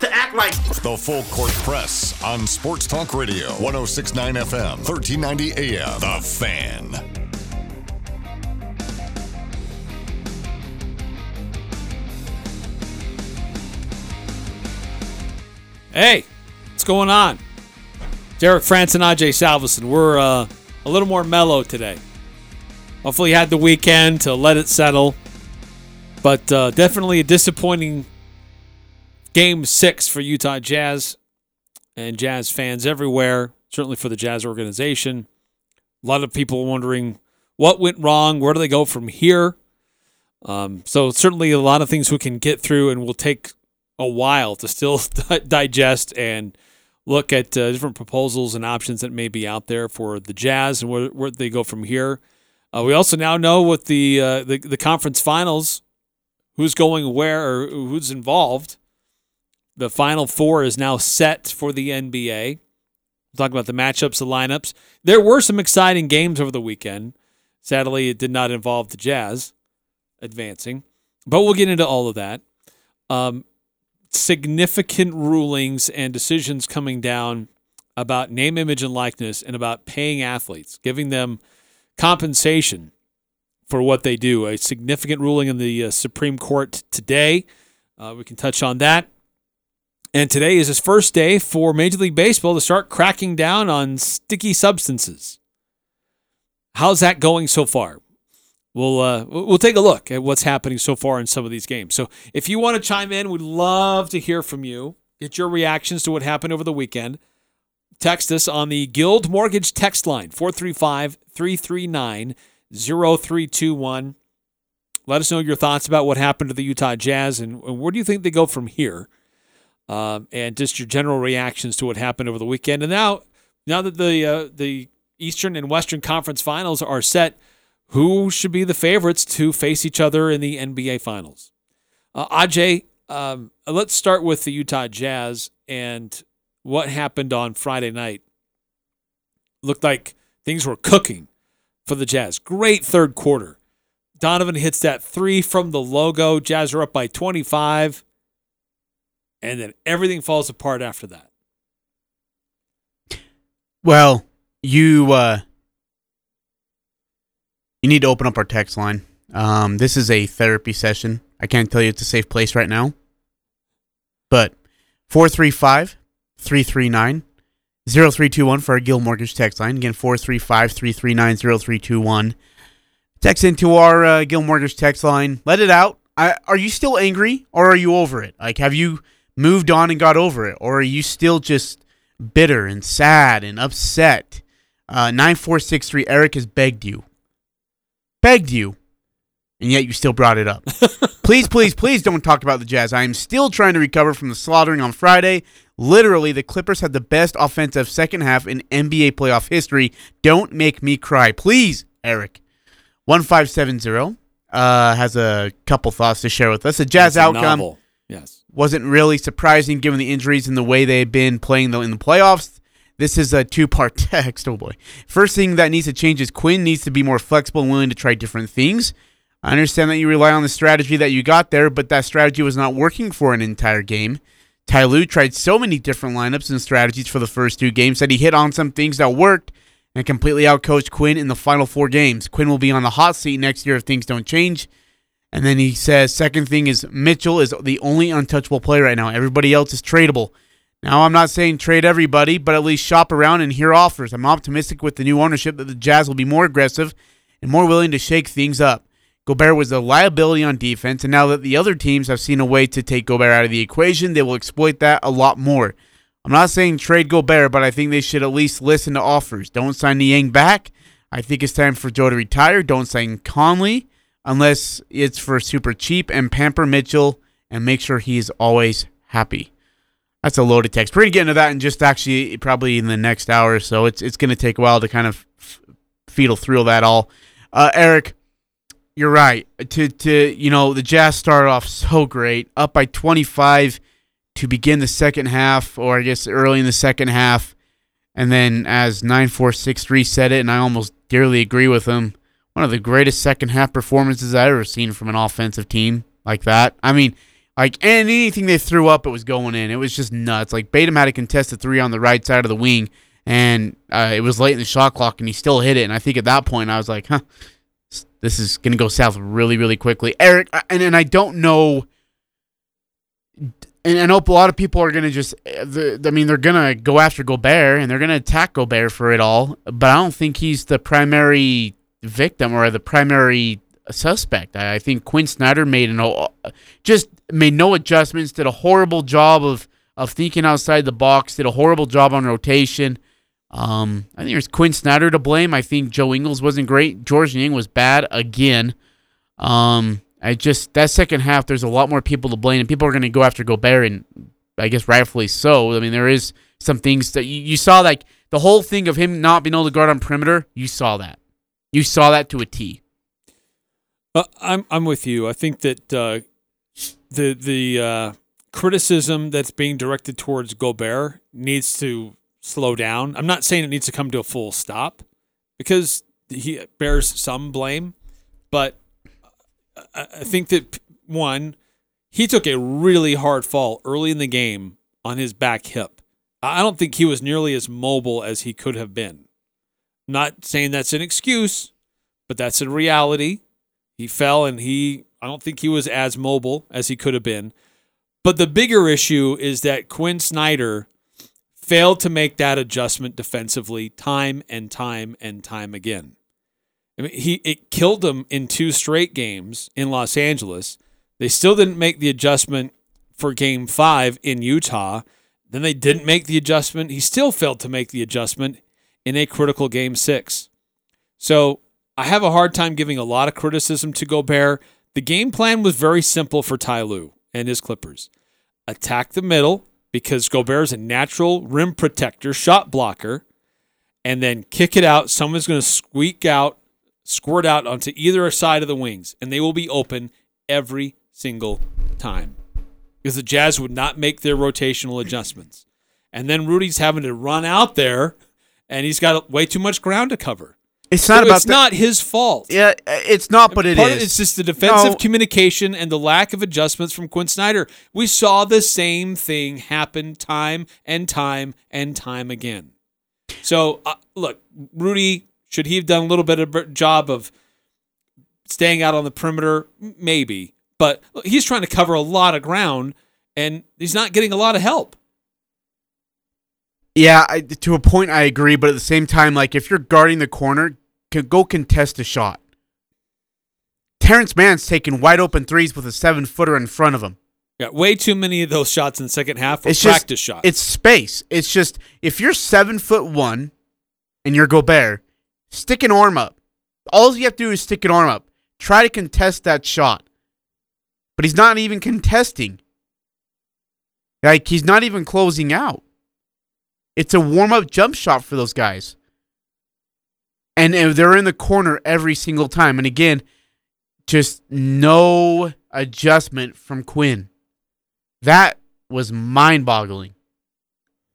to act like The Full Court Press on Sports Talk Radio, 1069 FM, 1390 AM. The Fan. Hey, what's going on? Eric Frandsen and Ajay Salvesen. We're uh, a little more mellow today. Hopefully, you had the weekend to let it settle. But uh, definitely a disappointing game six for Utah Jazz and Jazz fans everywhere, certainly for the Jazz organization. A lot of people wondering what went wrong, where do they go from here? Um, so, certainly a lot of things we can get through, and will take a while to still digest and look at uh, different proposals and options that may be out there for the Jazz and where, where they go from here. Uh, we also now know what the, uh, the the conference finals, who's going where or who's involved. The final four is now set for the NBA. We'll talk about the matchups, the lineups. There were some exciting games over the weekend. Sadly, it did not involve the Jazz advancing, but we'll get into all of that. Um, significant rulings and decisions coming down about name, image, and likeness and about paying athletes, giving them compensation for what they do. A significant ruling in the uh, Supreme Court today. Uh, we can touch on that. And today is his first day for Major League Baseball to start cracking down on sticky substances. How's that going so far? We'll uh, we'll take a look at what's happening so far in some of these games. So if you want to chime in, we'd love to hear from you. Get your reactions to what happened over the weekend. Text us on the Guild Mortgage text line 435 339 0321. Let us know your thoughts about what happened to the Utah Jazz and, and where do you think they go from here? Um, and just your general reactions to what happened over the weekend. And now, now that the uh, the Eastern and Western Conference Finals are set, who should be the favorites to face each other in the NBA Finals? Uh, Ajay, um, let's start with the Utah Jazz and what happened on Friday night. Looked like things were cooking for the Jazz. Great third quarter. Donovan hits that three from the logo. Jazz are up by 25. And then everything falls apart after that. Well, you uh, you need to open up our text line. Um, this is a therapy session. I can't tell you it's a safe place right now. But 435 339 0321 for our Guild Mortgage text line. Again, 435 339 0321. Text into our uh, Guild Mortgage text line. Let it out. I, are you still angry or are you over it? Like, have you moved on and got over it? Or are you still just bitter and sad and upset? Uh, 9463, Eric has begged you. Begged you. And yet you still brought it up. please, please, please don't talk about the Jazz. I am still trying to recover from the slaughtering on Friday. Literally, the Clippers had the best offensive second half in NBA playoff history. Don't make me cry. Please, Eric. 1570 uh, has a couple thoughts to share with us. The Jazz a outcome novel. Yes. wasn't really surprising given the injuries and the way they had been playing in the playoffs. This is a two part text. Oh boy. First thing that needs to change is Quinn needs to be more flexible and willing to try different things. I understand that you rely on the strategy that you got there, but that strategy was not working for an entire game. Ty Lue tried so many different lineups and strategies for the first two games that he hit on some things that worked and completely outcoached Quinn in the final four games. Quinn will be on the hot seat next year if things don't change. And then he says, second thing is Mitchell is the only untouchable player right now. Everybody else is tradable. Now, I'm not saying trade everybody, but at least shop around and hear offers. I'm optimistic with the new ownership that the Jazz will be more aggressive and more willing to shake things up. Gobert was a liability on defense, and now that the other teams have seen a way to take Gobert out of the equation, they will exploit that a lot more. I'm not saying trade Gobert, but I think they should at least listen to offers. Don't sign Niang back. I think it's time for Joe to retire. Don't sign Conley unless it's for super cheap and pamper Mitchell and make sure he's always happy. That's a loaded text. We're gonna get into that in just actually probably in the next hour so. It's it's gonna take a while to kind of f- feedle through that all. Uh, Eric, you're right. To to you know the Jazz started off so great, up by 25 to begin the second half, or I guess early in the second half, and then as 9463 said it, and I almost dearly agree with him. One of the greatest second half performances I've ever seen from an offensive team like that. I mean, like anything they threw up, it was going in. It was just nuts. Like Batum had a contested three on the right side of the wing, and uh, it was late in the shot clock, and he still hit it. And I think at that point, I was like, huh, this is gonna go south really, really quickly. Eric, and and I don't know. And I know a lot of people are gonna just, the, I mean, they're gonna go after Gobert and they're gonna attack Gobert for it all, but I don't think he's the primary victim or the primary suspect. I, I think Quinn Snyder made an just made no adjustments, did a horrible job of of thinking outside the box, did a horrible job on rotation. Um, I think there's Quinn Snyder to blame. I think Joe Ingles wasn't great. Georges Niang was bad again. Um, I just that second half, there's a lot more people to blame, and people are going to go after Gobert, and I guess rightfully so. I mean, there is some things that you, you saw, like the whole thing of him not being able to guard on perimeter. You saw that. You saw that to a T. Uh, I'm I'm with you. I think that uh, the the uh, criticism that's being directed towards Gobert needs to slow down. I'm not saying it needs to come to a full stop because he bears some blame, but I I think that one, he took a really hard fall early in the game on his back hip. I don't think he was nearly as mobile as he could have been. Not saying that's an excuse, but that's a reality. He fell and he, I don't think he was as mobile as he could have been. But the bigger issue is that Quinn Snyder failed to make that adjustment defensively time and time and time again. I mean, he it killed him in two straight games in Los Angeles. They still didn't make the adjustment for game 5 in Utah. Then they didn't make the adjustment. He still failed to make the adjustment in a critical game 6. So, I have a hard time giving a lot of criticism to Gobert. The game plan was very simple for Ty Lue and his Clippers. Attack the middle because Gobert is a natural rim protector, shot blocker, and then kick it out. Someone's going to squeak out, squirt out onto either side of the wings, and they will be open every single time because the Jazz would not make their rotational adjustments. And then Rudy's having to run out there, and he's got way too much ground to cover. It's not So about it's the- not his fault. Yeah, it's not, but it Part of is. it's just the defensive No. communication and the lack of adjustments from Quinn Snyder. We saw the same thing happen time and time and time again. So, uh, look, Rudy, should he have done a little bit of a job of staying out on the perimeter? Maybe. But he's trying to cover a lot of ground and he's not getting a lot of help. Yeah, I, to a point, I agree. But at the same time, like if you're guarding the corner, can go contest a shot. Terrence Mann's taking wide open threes with a seven footer in front of him. Yeah, way too many of those shots in the second half were It's practice just shots. it's space. It's just if you're seven foot one and you're Gobert, stick an arm up. All you have to do is stick an arm up. Try to contest that shot. But he's not even contesting. Like he's not even closing out. It's a warm up jump shot for those guys. And they're in the corner every single time. And again, just no adjustment from Quinn. That was mind boggling.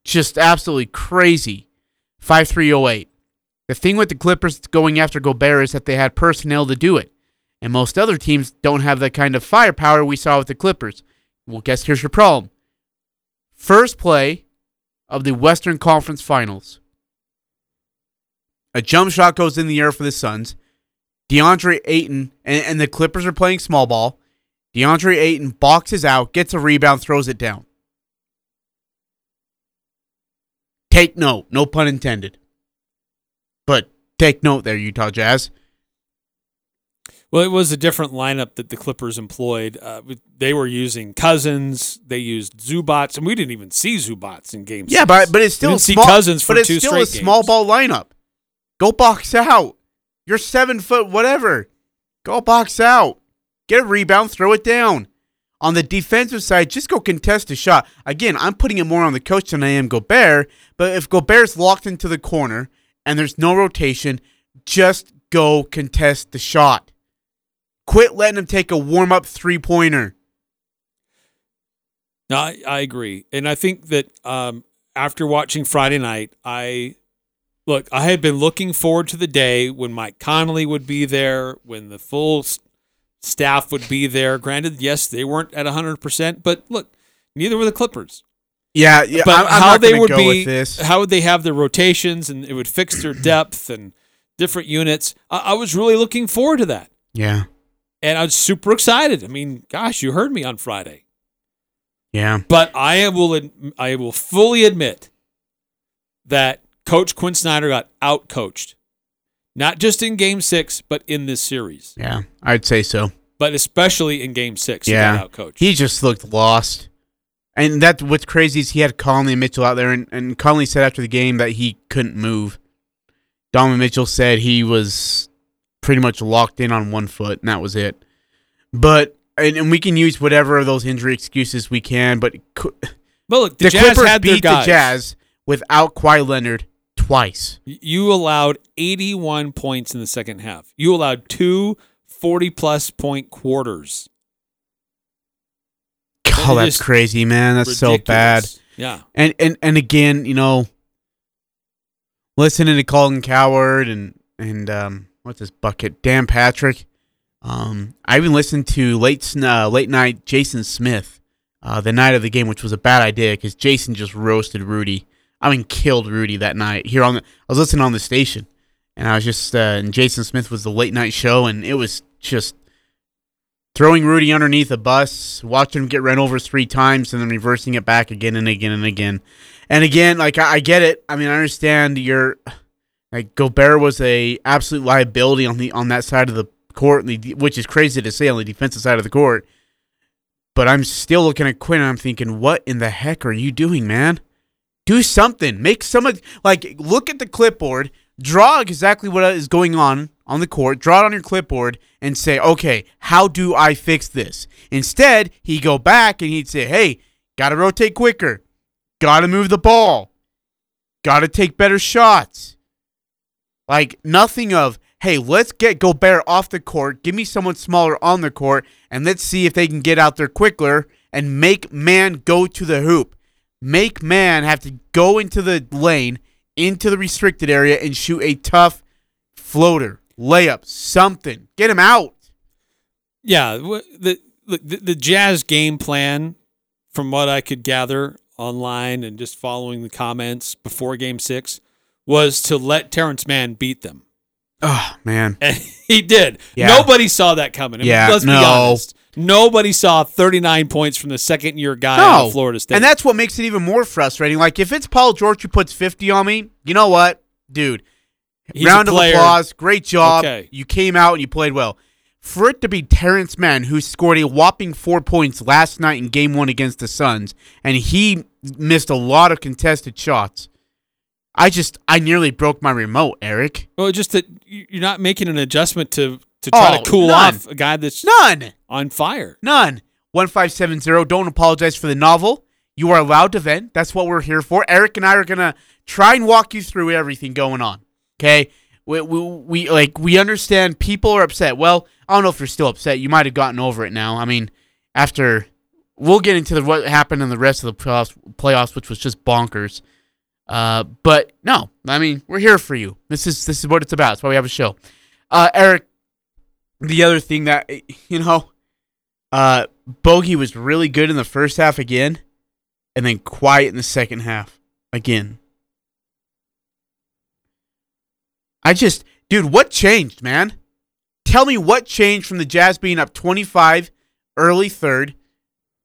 Just absolutely crazy. 5308. The thing with the Clippers going after Gobert is that they had personnel to do it. And most other teams don't have that kind of firepower we saw with the Clippers. Well, guess here's your problem. First play of the Western Conference Finals. A jump shot goes in the air for the Suns. DeAndre Ayton, and, and the Clippers are playing small ball. DeAndre Ayton boxes out, gets a rebound, throws it down. Take note, no pun intended. But take note there, Utah Jazz. Well, it was a different lineup that the Clippers employed. Uh, they were using Cousins. They used Zubac, and we didn't even see Zubac in games. Yeah, but but it's still didn't see small, Cousins for but it's two still a small games. ball lineup. Go box out. You're seven foot, whatever. Go box out. Get a rebound, throw it down. on the defensive side, just go contest a shot. Again, I'm putting it more on the coach than I am Gobert. But if Gobert's locked into the corner and there's no rotation, just go contest the shot. Quit letting him take a warm up three pointer. No, I, I agree, and I think that um, after watching Friday night, I look. I had been looking forward to the day when Mike Conley would be there, when the full staff would be there. Granted, yes, they weren't at hundred percent, but look, neither were the Clippers. Yeah, yeah. But I'm, I'm how not they would be, how would they have their rotations, and it would fix their depth and different units. I, I was really looking forward to that, yeah, and I was super excited. I mean, gosh, you heard me on Friday. yeah. But I will I will fully admit that Coach Quinn Snyder got out coached, not just in Game Six, but in this series, Yeah, I'd say so. but especially in Game Six. Yeah. he got out coached. He just looked lost. And that what's crazy is he had Conley and Mitchell out there, and, and Conley said after the game that he couldn't move. Donovan Mitchell said he was pretty much locked in on one foot, and that was it. But and, and we can use whatever of those injury excuses we can, but co- but look, the, the, Jazz Clippers beat the. Jazz without Kawhi Leonard twice. You allowed 81 points in the second half. You allowed two 40 plus point quarters. Oh, that's crazy, man. That's so bad. Yeah. And and and again, you know, listening to Colin Cowherd and and um, what's this bucket? Dan Patrick. Um, I even listened to late uh, late night Jason Smith, uh, the night of the game, which was a bad idea because Jason just roasted Rudy. I mean, killed Rudy that night. Here on the, I was listening on the station, and I was just uh, and Jason Smith was the late night show, and it was just throwing Rudy underneath a bus, watching him get run over three times, and then reversing it back again and again and again. And again, like I, I get it. I mean, I understand you're like Gobert was a absolute liability on the on that side of the court, which is crazy to say on the defensive side of the court. But I'm still looking at Quinn and I'm thinking, what in the heck are you doing, man? Do something. Make some like look at the clipboard, draw exactly what is going on on the court, draw it on your clipboard, and say, okay, how do I fix this? Instead, he'd go back and he'd say, hey, gotta rotate quicker, gotta move the ball, gotta take better shots. Like nothing of, hey, let's get Gobert off the court, give me someone smaller on the court, and let's see if they can get out there quicker and make man go to the hoop. Make man have to go into the lane, into the restricted area, and shoot a tough floater, layup, something. Get him out. Yeah, the, the the Jazz game plan, from what I could gather online and just following the comments before Game Six, was to let Terrence Mann beat them, Oh, man. and he did. Yeah. Nobody saw that coming. I mean, Yeah, let's be no. honest. Nobody saw 39 points from the second year guy of Florida State. And that's what makes it even more frustrating. Like, if it's Paul George who puts 50 on me, you know what? Dude, He's round of applause. Great job. Okay. You came out and you played well. For it to be Terrence Mann, who scored a whopping four points last night in game one against the Suns, and he missed a lot of contested shots. I just, I nearly broke my remote, Eric. Well, just that you- you're not making an adjustment to to try Oh, to cool none. off a guy that's None. on fire. None. 1570. Don't apologize for the novel. You are allowed to vent. That's what we're here for. Eric and I are going to try and walk you through everything going on. Okay? We, we, we like we understand people are upset. Well, I don't know if you're still upset. You might have gotten over it now. I mean, after we'll get into the, what happened in the rest of the playoffs, playoffs which was just bonkers. Uh, but no, I mean, we're here for you. This is this is what it's about. That's why we have a show. Uh, Eric, the other thing that you know, uh, Bogey was really good in the first half again, and then quiet in the second half again. I just, dude, what changed, man? Tell me what changed from the Jazz being up 25 early third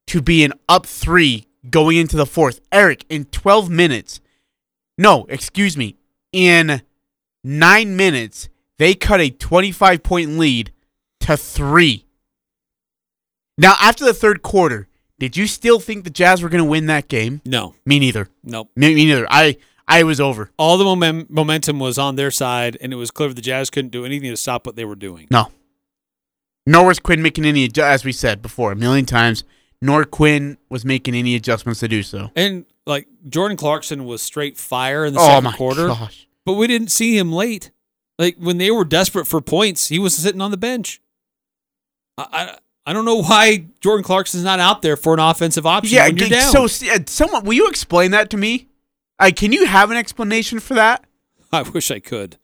to being up three going into the fourth. Eric, in 12 minutes, no, excuse me, in nine minutes, they cut a 25 point lead to three. Now, after the third quarter, did you still think the Jazz were going to win that game? No, Me neither. nope. Me, me neither. I I was over. All the momen- momentum was on their side, and it was clear the Jazz couldn't do anything to stop what they were doing. No. Nor was Quinn making any, as we said before a million times, nor Quinn was making any adjustments to do so. And like Jordan Clarkson was straight fire in the Oh second my quarter, gosh. but we didn't see him late. Like when they were desperate for points, he was sitting on the bench. I I, I don't know why Jordan Clarkson's not out there for an offensive option Yeah, when you're down. so uh, someone will you explain that to me? Uh, can you have an explanation for that? I wish I could. It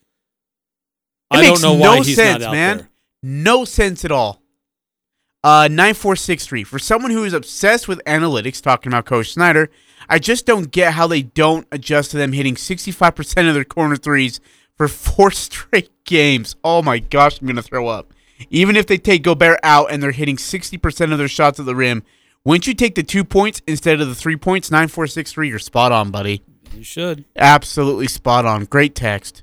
I makes don't know no why he's sense, not out man. there. No sense at all. Uh, 9463. For someone who is obsessed with analytics, talking about Coach Snyder, I just don't get how they don't adjust to them hitting 65% of their corner threes for four straight games. Oh my gosh, I'm going to throw up. Even if they take Gobert out and they're hitting 60% of their shots at the rim, wouldn't you take the two points instead of the three points? 9463, you're spot on, buddy. You should. Absolutely spot on. Great text.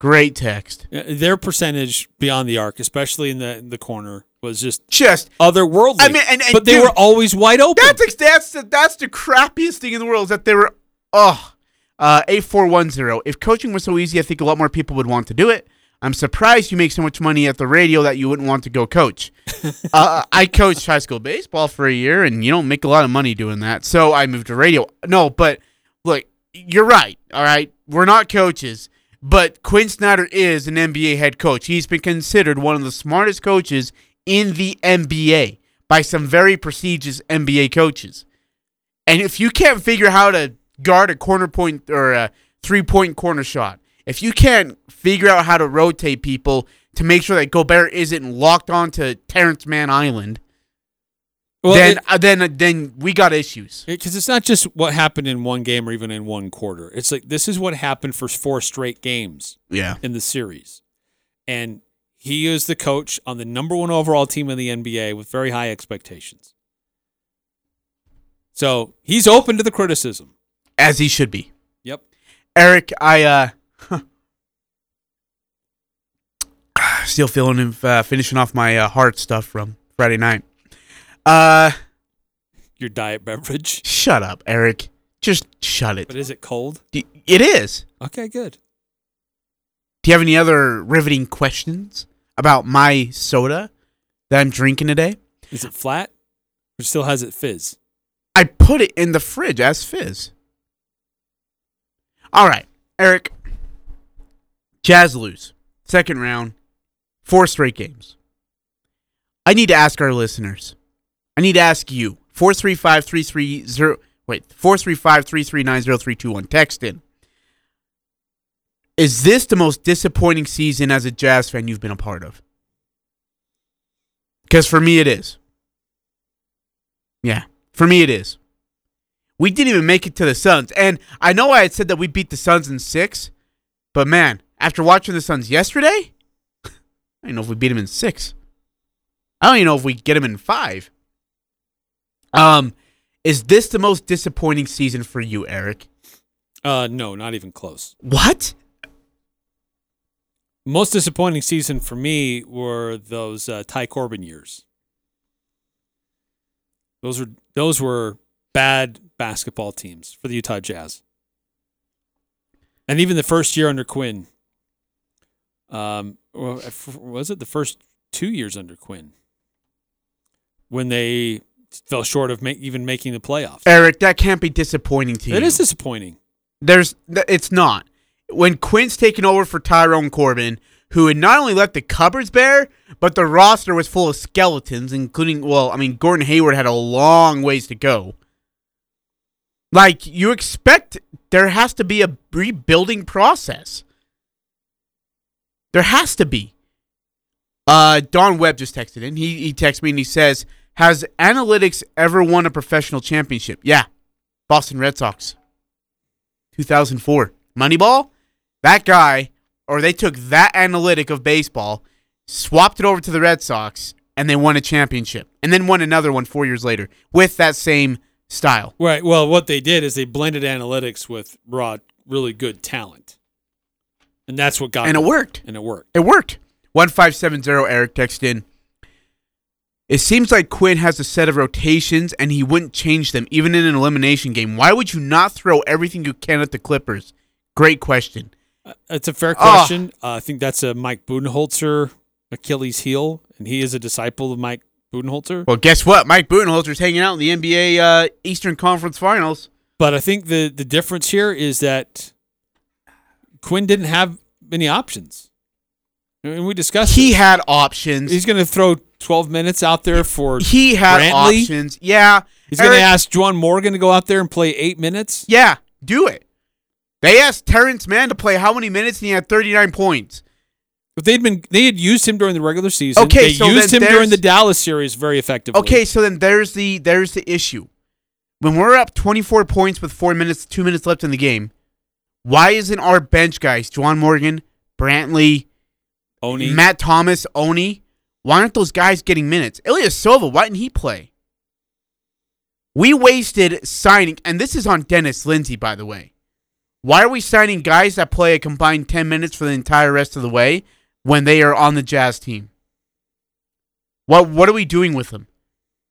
Great text. Uh, Their percentage beyond the arc, especially in the in the corner, was just Just otherworldly. I mean, and- and but they dude, were always wide open. That's that's the, that's the crappiest thing in the world is that they were oh uh eight four one zero. If coaching was so easy, I think a lot more people would want to do it. I'm surprised you make so much money at the radio that you wouldn't want to go coach. uh, I coached high school baseball for a year, and you don't make a lot of money doing that. So I moved to radio. No, but look, you're right. All right, we're not coaches, but Quinn Snyder is an NBA head coach. He's been considered one of the smartest coaches in the NBA by some very prestigious NBA coaches. And if you can't figure how to guard a corner point or a three point corner shot, if you can't figure out how to rotate people to make sure that Gobert isn't locked onto Terrence Mann Island, Well, then it- uh, then uh, then we got issues. because it's not just what happened in one game or even in one quarter. It's like this is what happened for four straight games Yeah. in the series, and he is the coach on the number one overall team in the NBA with very high expectations. So he's open to the criticism. As he should be. Yep. Eric, I uh still feeling him uh, finishing off my uh, heart stuff from Friday night. Uh Your diet beverage, shut up, Eric. Just shut it. but is it cold? D- It is. Okay, good. Do you have any other riveting questions about my soda that I'm drinking today? Is it flat? Or still has it fizz? I put it in the fridge as fizz. All right, Eric. Jazz lose. Second round. Four straight games. I need to ask our listeners. I need to ask you. 435 330. Wait, 435 339 0321. Text in. Is this the most disappointing season as a Jazz fan you've been a part of? Because for me, it is. Yeah, for me, it is. We didn't even make it to the Suns. And I know I had said that we beat the Suns in six, but man, after watching the Suns yesterday, I don't know if we beat them in six. I don't even know if we get them in five. Um, is this the most disappointing season for you, Eric? Uh, no, not even close. What? Most disappointing season for me were those uh, Ty Corbin years. Those were those were bad basketball teams for the Utah Jazz, and even the first year under Quinn. Um, was it the first two years under Quinn when they fell short of even making the playoffs? Eric, that can't be disappointing to you. It is disappointing. There's, it's not. When Quinn's taken over for Tyrone Corbin, who had not only left the cupboards bare, but the roster was full of skeletons, including, well, I mean, Gordon Hayward had a long ways to go. Like, you expect there has to be a rebuilding process. There has to be. Uh, Don Webb just texted in. He, he texted me and he says, Has analytics ever won a professional championship? Yeah. Boston Red Sox. 2004. Moneyball, that guy, or they took that analytic of baseball, swapped it over to the Red Sox, and they won a championship. And then won another one four years later with that same style. Right. Well, what they did is they blended analytics with raw, really good talent, and that's what got. And it worked. And it worked. It worked. 1570 Eric texted in. It seems like Quinn has a set of rotations and he wouldn't change them even in an elimination game. Why would you not throw everything you can at the Clippers? Great question. Uh, It's a fair Ah. question. Uh, I think that's a Mike Budenholzer Achilles heel, and he is a disciple of Mike Budenholzer. Well, guess what? Mike Budenholzer's hanging out in the NBA uh, Eastern Conference Finals. But I think the the difference here is that Quinn didn't have many options. And we discussed He it. had options. he's going to throw 12 minutes out there for he had Brantley? options. Yeah. He's going to ask Juwan Morgan to go out there and play 8 minutes. Yeah, do it. They asked Terrence Mann to play how many minutes, and he had 39 points. But they'd been they had used him during the regular season. Okay, they so used him during the Dallas series very effectively. Okay, so then there's the there's the issue. When we're up 24 points with four minutes, two minutes left in the game, why isn't our bench guys, Juwan Morgan, Brantley, Oni. Matt Thomas, Oni, why aren't those guys getting minutes? Ilyasova, why didn't he play? We wasted signing, and this is on Dennis Lindsey, by the way. Why are we signing guys that play a combined 10 minutes for the entire rest of the way when they are on the Jazz team? What what are we doing with them?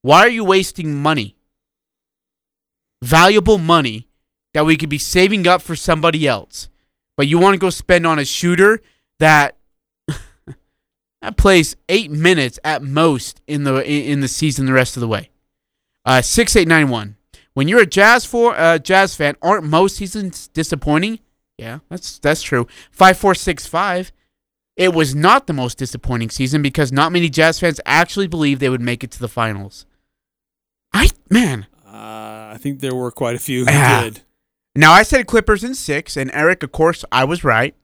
Why are you wasting money? Valuable money that we could be saving up for somebody else. But you want to go spend on a shooter that that plays eight minutes at most in the in the season the rest of the way. Uh, six eight nine one. When you're a Jazz for uh, Jazz fan, aren't most seasons disappointing? Yeah, that's that's true. Five four six five. It was not the most disappointing season because not many Jazz fans actually believed they would make it to the finals. I man. Uh, I think there were quite a few who Yeah. did. Now I said Clippers in six, and Eric, of course, I was right.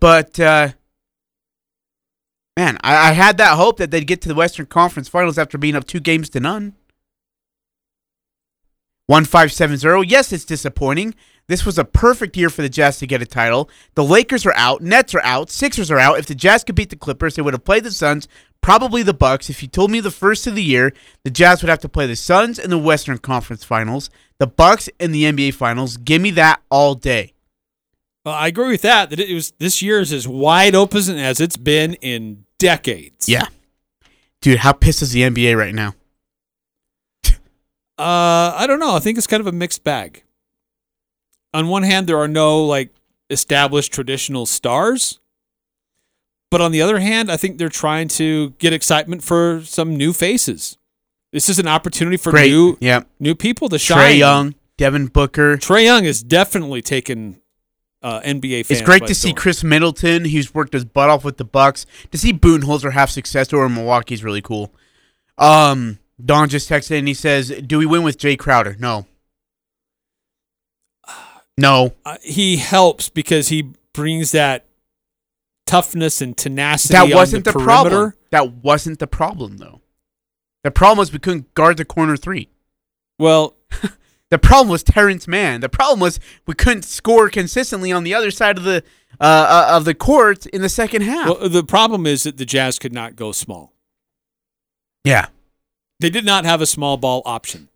But uh, man, I, I had that hope that they'd get to the Western Conference Finals after being up two games to none. One five seven zero. Yes, it's disappointing. This was a perfect year for the Jazz to get a title. The Lakers are out, Nets are out, Sixers are out. If the Jazz could beat the Clippers, they would have played the Suns, probably the Bucks. If you told me the first of the year, the Jazz would have to play the Suns in the Western Conference Finals, the Bucks in the NBA Finals. Give me that all day. Well, I agree with that. That it was this year is as wide open as it's been in decades. Yeah. Dude, how pissed is the NBA right now? Uh, I don't know. I think it's kind of a mixed bag. On one hand, there are no like established traditional stars, but on the other hand, I think they're trying to get excitement for some new faces. This is an opportunity for Great. new yeah. new people to shine. Trae Young, Devin Booker. Trae Young has definitely taken uh, NBA fans. It's great to see. Khris Middleton, who's worked his butt off with the Bucks. To see Budenholzer have success over Milwaukee is really cool. Um, Don just texted and he says, "Do we win with Jae Crowder?" No. No. Uh, he helps because he brings that toughness and tenacity. That wasn't the, the, problem. That wasn't the problem though. The problem was we couldn't guard the corner three. Well, The problem was Terrence Mann. The problem was we couldn't score consistently on the other side of the uh, uh, of the court in the second half. well, the problem is that the Jazz could not go small. yeah. They did not have a small ball option.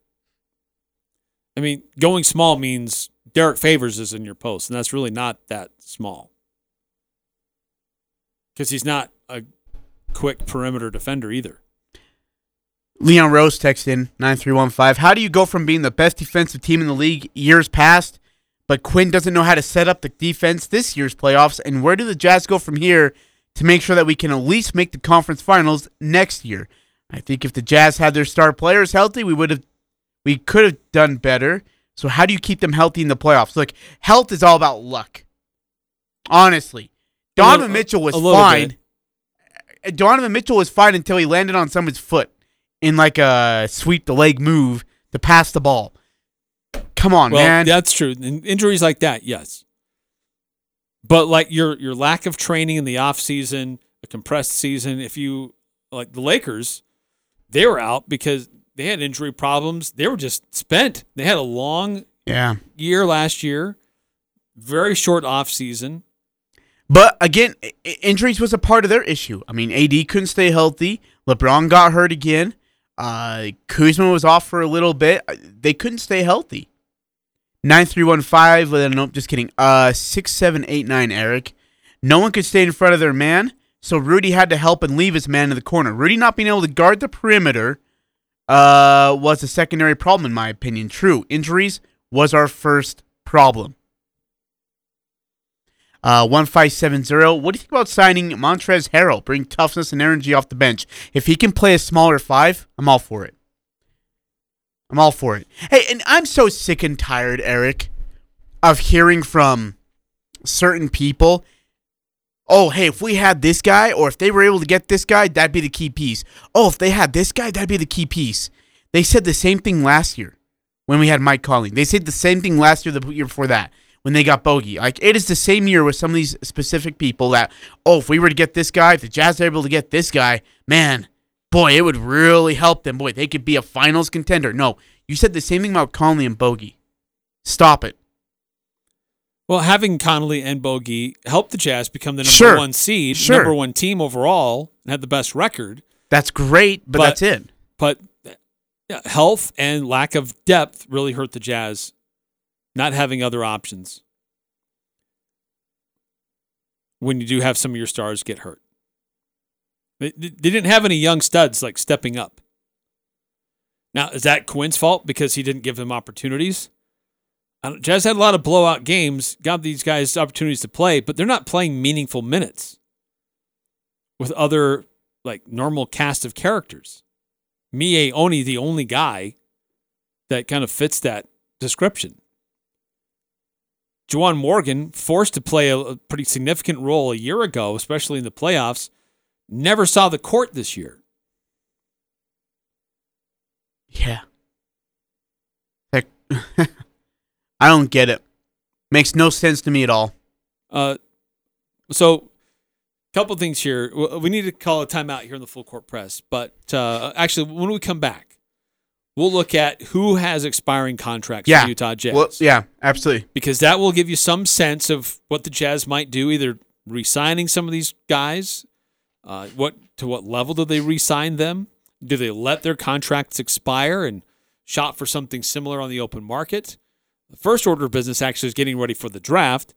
I mean, going small means Derrick Favors is in your post, and that's really not that small. Because he's not a quick perimeter defender either. Leon Rose texted in 9315. How do you go from being the best defensive team in the league years past, but Quinn doesn't know how to set up the defense this year's playoffs? And where do the Jazz go from here to make sure that we can at least make the conference finals next year? I think if the Jazz had their star players healthy, we would have we could have done better. So how do you keep them healthy in the playoffs? Look, health is all about luck. Honestly. A little- Donovan uh, Mitchell was fine. Donovan Mitchell was fine until he landed on someone's foot in like a sweep the leg move to pass the ball. Come on, Well, man. that's true. In- Injuries like that, yes. But like your your lack of training in the off season, a compressed season, if you like the Lakers, they were out because they had injury problems. They were just spent. They had a long yeah. year last year, very short off season. But again, injuries was a part of their issue. I mean, AD couldn't stay healthy. LeBron got hurt again. Uh, Kuzma was off for a little bit. Uh, They couldn't stay healthy. Nine three one five. uh, Nope, just kidding. Uh, six seven eight nine. Eric. No one could stay in front of their man, so Rudy had to help and leave his man in the corner. Rudy not being able to guard the perimeter, uh, was a secondary problem in my opinion. True, injuries was our first problem. Uh, 1570. What do you think about signing Montrezl Harrell? Bring toughness and energy off the bench. If he can play a smaller five, I'm all for it. I'm all for it. Hey, and I'm so sick and tired, Eric, of hearing from certain people. Oh, hey, if we had this guy, or if they were able to get this guy, that'd be the key piece. Oh, if they had this guy, that'd be the key piece. They said the same thing last year when we had Mike Conley. They said the same thing last year, the year before that, when they got Bogey. Like, it is the same year with some of these specific people that, oh, if we were to get this guy, if the Jazz are able to get this guy, man, boy, it would really help them. Boy, they could be a finals contender. No, you said the same thing about Conley and Bogey. Stop it. Well, having Conley and Bogey helped the Jazz become the number Sure. one seed, Sure. number one team overall, and had the best record. That's great, but, But- that's it. But uh, health and lack of depth really hurt the Jazz, not having other options when you do have some of your stars get hurt. They, they didn't have any young studs like stepping up. Now, is that Quinn's fault because he didn't give them opportunities? Jazz had a lot of blowout games, got these guys opportunities to play, but they're not playing meaningful minutes with other like normal cast of characters. Miye Oni, the only guy that kind of fits that description. Juwan Morgan, forced to play a, a pretty significant role a year ago, especially in the playoffs, never saw the court this year. Yeah. Like, I don't get it. Makes no sense to me at all. Uh, so, a couple things here. We need to call a timeout here in the full court press. But uh, actually, when we come back, we'll look at who has expiring contracts Yeah. for Utah Jazz. Well, yeah, absolutely. because that will give you some sense of what the Jazz might do, either re-signing some of these guys. Uh, what to what level do they re-sign them? Do they let their contracts expire and shop for something similar on the open market? The first order of business actually is getting ready for the draft,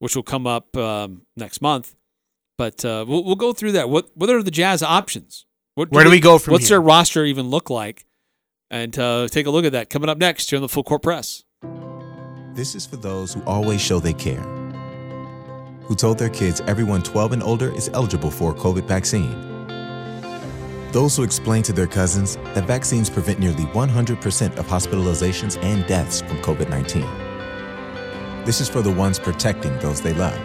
which will come up um, next month. But uh, we'll, we'll go through that. What what are the Jazz options? What Where do they- we go from What's here? their roster even look like? And uh, take a look at that coming up next here on the Full Court Press. This is for those who always show they care. Who told their kids everyone 12 and older is eligible for a COVID vaccine. Those who explain to their cousins that vaccines prevent nearly 100% of hospitalizations and deaths from COVID 19. This is for the ones protecting those they love.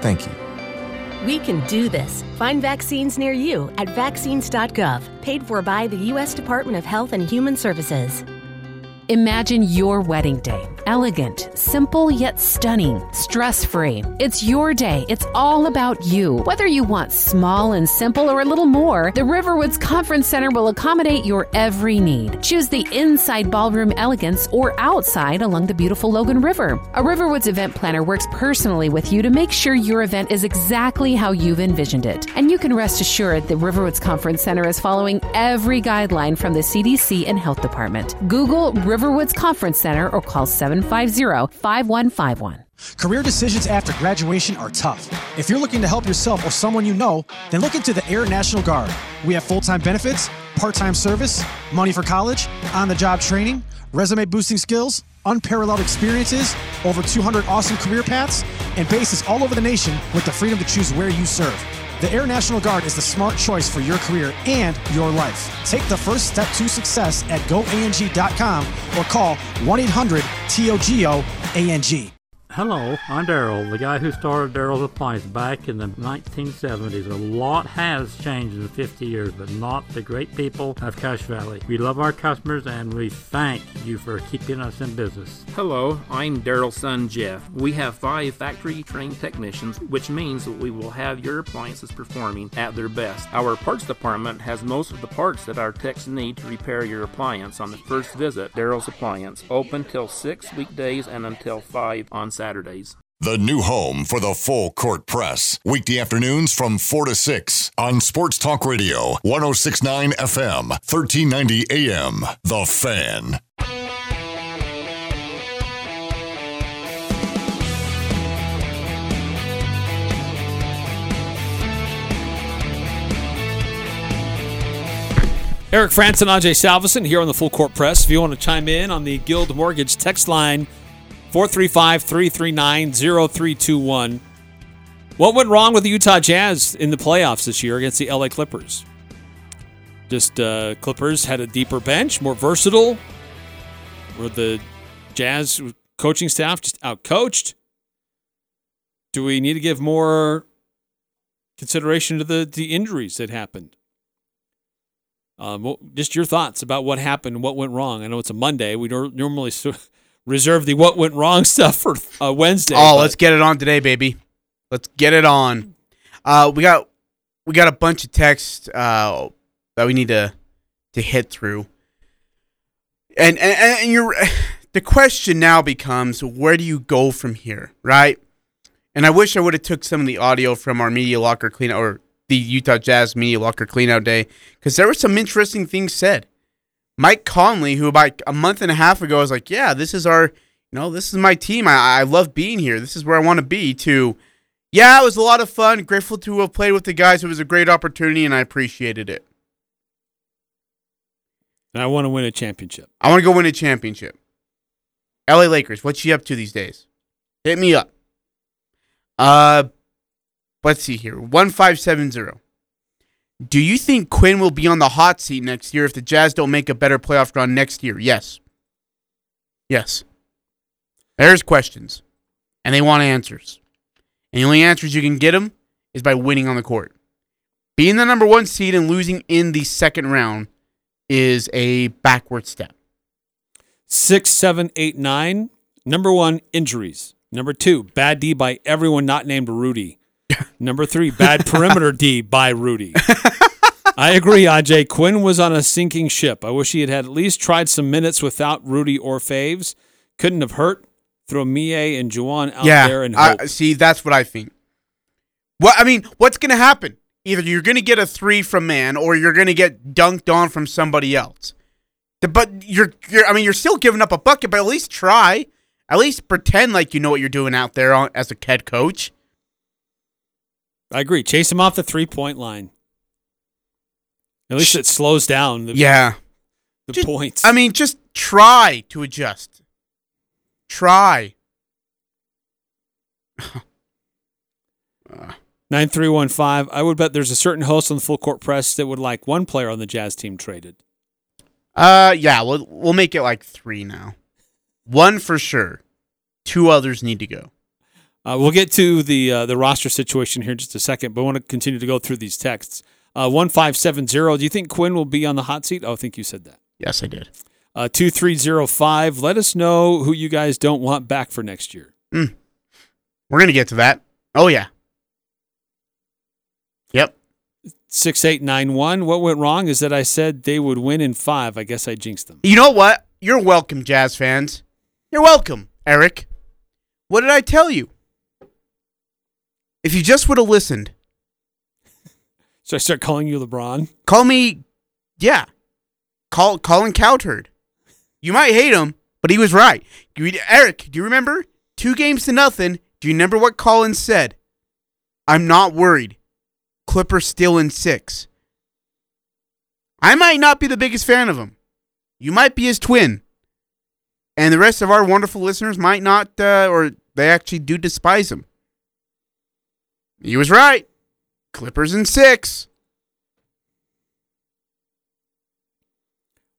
Thank you. We can do this. Find vaccines near you at vaccines.gov, paid for by the U.S. Department of Health and Human Services. Imagine your wedding day. Elegant, simple yet stunning, stress free. It's your day. It's all about you. Whether you want small and simple or a little more, the Riverwoods Conference Center will accommodate your every need. Choose the inside ballroom elegance or outside along the beautiful Logan River. A Riverwoods event planner works personally with you to make sure your event is exactly how you've envisioned it. And you can rest assured the Riverwoods Conference Center is following every guideline from the CDC and Health Department. Google Riverwoods Conference Center or call 750 5151. Career decisions after graduation are tough. If you're looking to help yourself or someone you know, then look into the Air National Guard. We have full time benefits, part time service, money for college, on the job training, resume boosting skills, unparalleled experiences, over 200 awesome career paths, and bases all over the nation with the freedom to choose where you serve. The Air National Guard is the smart choice for your career and your life. Take the first step to success at goang.com or call 1 800 TOGO ANG. Hello, I'm Daryl, the guy who started Daryl's Appliance back in the 1970s. A lot has changed in 50 years, but not the great people of Cache Valley. We love our customers and we thank you for keeping us in business. Hello, I'm Daryl's son Jeff. We have five factory trained technicians, which means that we will have your appliances performing at their best. Our parts department has most of the parts that our techs need to repair your appliance on the first visit. Daryl's Appliance, open till 6 weekdays and until 5 on Saturdays. The new home for the full court press. Weekday afternoons from 4 to 6 on Sports Talk Radio, 1069 FM, 1390 AM. The Fan. Eric Frandsen and Ajay Salvesen here on the Full Court Press. If you want to chime in on the Guild Mortgage text line, 435 339 0321. What went wrong with the Utah Jazz in the playoffs this year against the LA Clippers? Just uh, Clippers had a deeper bench, more versatile. Were the Jazz coaching staff just outcoached? Do we need to give more consideration to the, the injuries that happened? Um, just your thoughts about what happened, what went wrong. I know it's a Monday. We nor- normally reserve the what went wrong stuff for uh, Wednesday. Oh, but- let's get it on today, baby. Let's get it on. Uh, we got we got a bunch of texts uh, that we need to to hit through, and and, and you're the question now becomes where do you go from here, right? And I wish I would have took some of the audio from our media locker cleanout or the Utah Jazz media locker cleanout day because there were some interesting things said. Mike Conley, who about a month and a half ago was like, "Yeah, this is our, you know, this is my team. I, I love being here. This is where I want to be." To, yeah, it was a lot of fun. Grateful to have played with the guys. It was a great opportunity, and I appreciated it. And I want to win a championship. I want to go win a championship. LA Lakers, what's she up to these days? Hit me up. Uh, let's see here. One five seven zero. Do you think Quinn will be on the hot seat next year if the Jazz don't make a better playoff run next year? Yes. Yes. There's questions, and they want answers. And the only answers you can get them is by winning on the court. Being the number one seed and losing in the second round is a backward step. Six, seven, eight, nine. Number one, injuries. Number two, bad D by everyone not named Rudy. Number three, bad perimeter D by Rudy. I agree, Aj. Quinn was on a sinking ship. I wish he had had at least tried some minutes without Rudy or Faves. Couldn't have hurt. Throw Miye and Juwan out yeah, there and hope. I, see, that's what I think. What I mean, what's going to happen? Either you're going to get a three from man, or you're going to get dunked on from somebody else. The- But you're, you're, I mean, you're still giving up a bucket, but at least try. At least pretend like you know what you're doing out there on, as a head coach. I agree. Chase him off the three point line. At least it slows down the, Yeah. the Just- points. I mean, just try to adjust. Try. 9315. I would bet there's a certain host on the full court press that would like one player on the Jazz team traded. Uh, yeah, we'll we'll make it like three now. One for sure. Two others need to go. Uh, we'll get to the uh, the roster situation here in just a second, but I want to continue to go through these texts. Uh, 1570. Do you think Quinn will be on the hot seat? Oh, I think you said that. Yes, I did. Uh, 2305. Let us know who you guys don't want back for next year. Mm. We're gonna get to that. Oh yeah. Yep. 6891. What went wrong is that I said they would win in five. I guess I jinxed them. You know what? You're welcome, Jazz fans. You're welcome, Eric. What did I tell you? If you just would have listened, So I start calling you LeBron. call me, yeah, call Colin Cowherd. You might hate him, but he was right. You, Eric, do you remember? Two games to nothing. Do you remember what Colin said? I'm not worried. Clippers still in six. I might not be the biggest fan of him. You might be his twin. And the rest of our wonderful listeners might not, uh, or they actually do despise him. He was right. Clippers in six.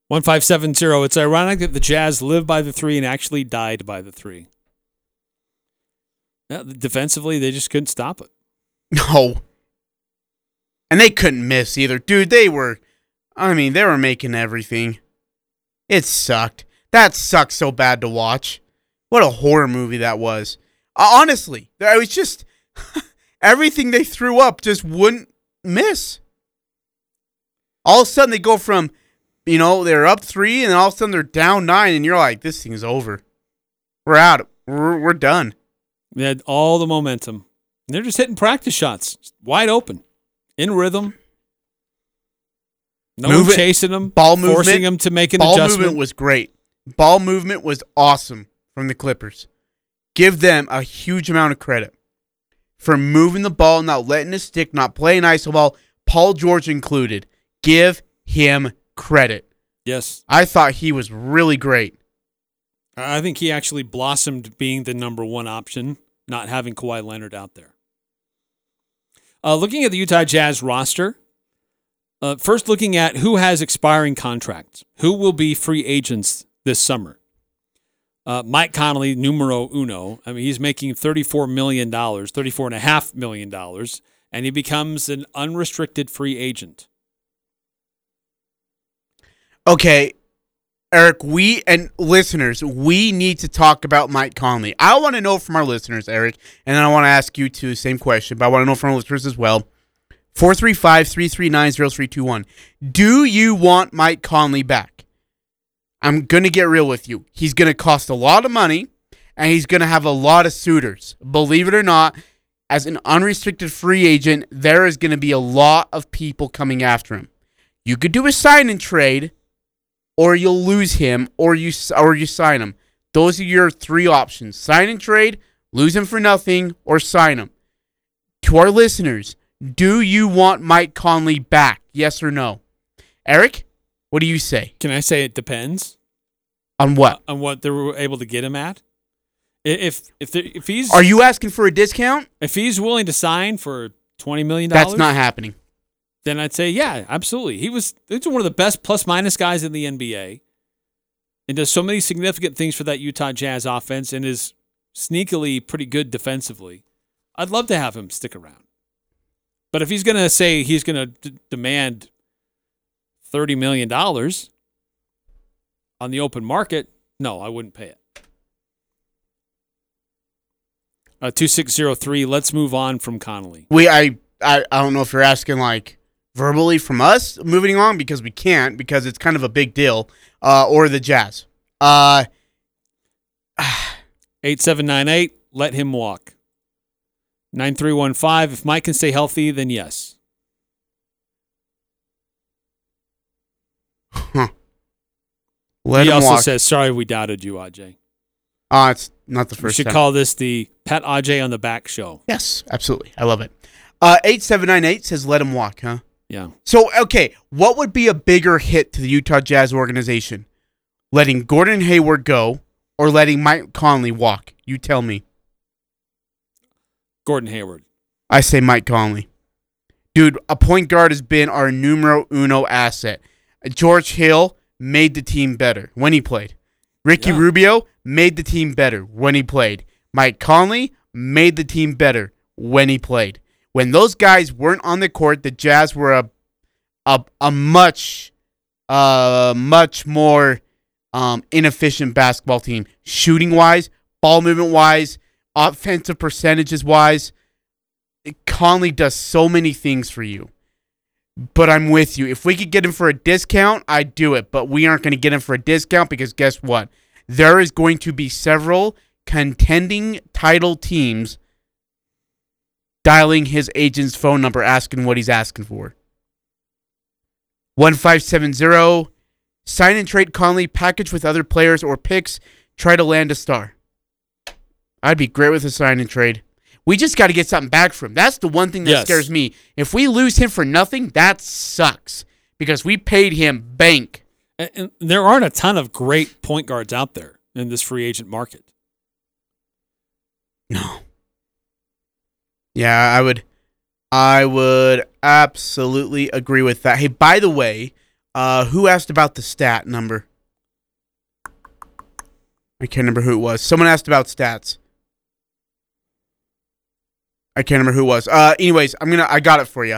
1570. It's ironic that the Jazz lived by the three and actually died by the three. Yeah, defensively, they just couldn't stop it. No. And they couldn't miss either. Dude, they were I mean, they were making everything. It sucked. That sucked so bad to watch. What a horror movie that was. Honestly, it was just everything they threw up just wouldn't miss. All of a sudden they go from, you know, they're up 3 and then all of a sudden they're down 9 and you're like this thing's over. We're out. We're, we're done. They had all the momentum. They're just hitting practice shots, wide open, in rhythm. No one chasing them, ball movement, forcing them to make an ball adjustment. movement was great. Ball movement was awesome from the Clippers. Give them a huge amount of credit for moving the ball, not letting it stick, not playing iso ball. Paul George included. Give him credit. yes, I thought he was really great. I think he actually blossomed being the number one option, not having Kawhi Leonard out there. Uh, looking at the Utah Jazz roster, uh, first looking at who has expiring contracts, who will be free agents this summer. Uh, Mike Conley, numero uno. I mean, he's making $34 million, $34.5 million, and he becomes an unrestricted free agent. Okay, Eric, we and listeners, we need to talk about Mike Conley. I want to know from our listeners, Eric, and then I want to ask you too, same question, but I want to know from our listeners as well. 435 339 0321. Do you want Mike Conley back? I'm going to get real with you. He's going to cost a lot of money and he's going to have a lot of suitors. Believe it or not, as an unrestricted free agent, there is going to be a lot of people coming after him. You could do a sign and trade or you'll lose him or you or you sign him. Those are your three options. Sign and trade, lose him for nothing or sign him. To our listeners, do you want Mike Conley back? Yes or no? Eric, what do you say? Can I say it depends On what? on what they were able to get him at? If if there, if he's Are you asking for a discount? if he's willing to sign for twenty million dollars, That's not happening. then I'd say yeah, absolutely. He was he's one of the best plus minus guys in the NBA, and does so many significant things for that Utah Jazz offense, and is sneakily pretty good defensively. I'd love to have him stick around, but if he's going to say he's going to d- demand thirty million dollars on the open market, no, I wouldn't pay it. Uh, two six zero three. Let's move on from Conley. We I, I I don't know if you're asking like verbally from us moving on because we can't because it's kind of a big deal. Uh, or the Jazz. Uh, 8798, let him walk. 9315, if Mike can stay healthy, then yes. Let he also walk. says, sorry we doubted you, Aj. uh, it's not the first. We should time. call this the Pat Aj on the back show. yes, absolutely. I love it. Uh, eight seven nine eight says let him walk. Huh. Yeah. So, okay, what would be a bigger hit to the Utah Jazz organization? Letting Gordon Hayward go or letting Mike Conley walk? You tell me. Gordon Hayward. I say Mike Conley. Dude, a point guard has been our numero uno asset. George Hill made the team better when he played. Ricky Yeah. Rubio made the team better when he played. Mike Conley made the team better when he played. When those guys weren't on the court, the Jazz were a a, a much uh much more um inefficient basketball team. Shooting wise, ball movement wise, offensive percentages wise. Conley does so many things for you. But I'm with you. If we could get him for a discount, I'd do it. But we aren't going to get him for a discount because guess what? There is going to be several contending title teams dialing his agent's phone number asking what he's asking for. 1570 sign and trade Conley package with other players or picks try to land a star. I'd be great with a sign and trade. We just got to get something back from him. That's the one thing that Yes. scares me. If we lose him for nothing, that sucks because we paid him bank. And, and there aren't a ton of great point guards out there in this free agent market. No. Yeah, I would I would absolutely agree with that. Hey, by the way, uh who asked about the stat number? I can't remember who it was. Someone asked about stats. I can't remember who it was. Uh anyways, I'm to I got it for you.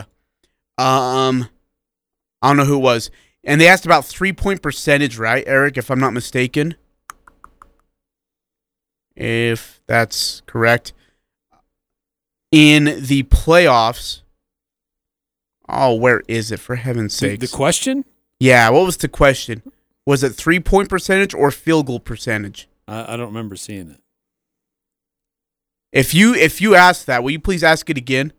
Um I don't know who it was. And they asked about 3-point percentage, right, Eric, if I'm not mistaken? If that's correct in the playoffs. Oh, where is it? For heaven's sake! the question? yeah, what was the question? Was it three point percentage or field goal percentage? I, I don't remember seeing it. If you if you ask that, will you please ask it again?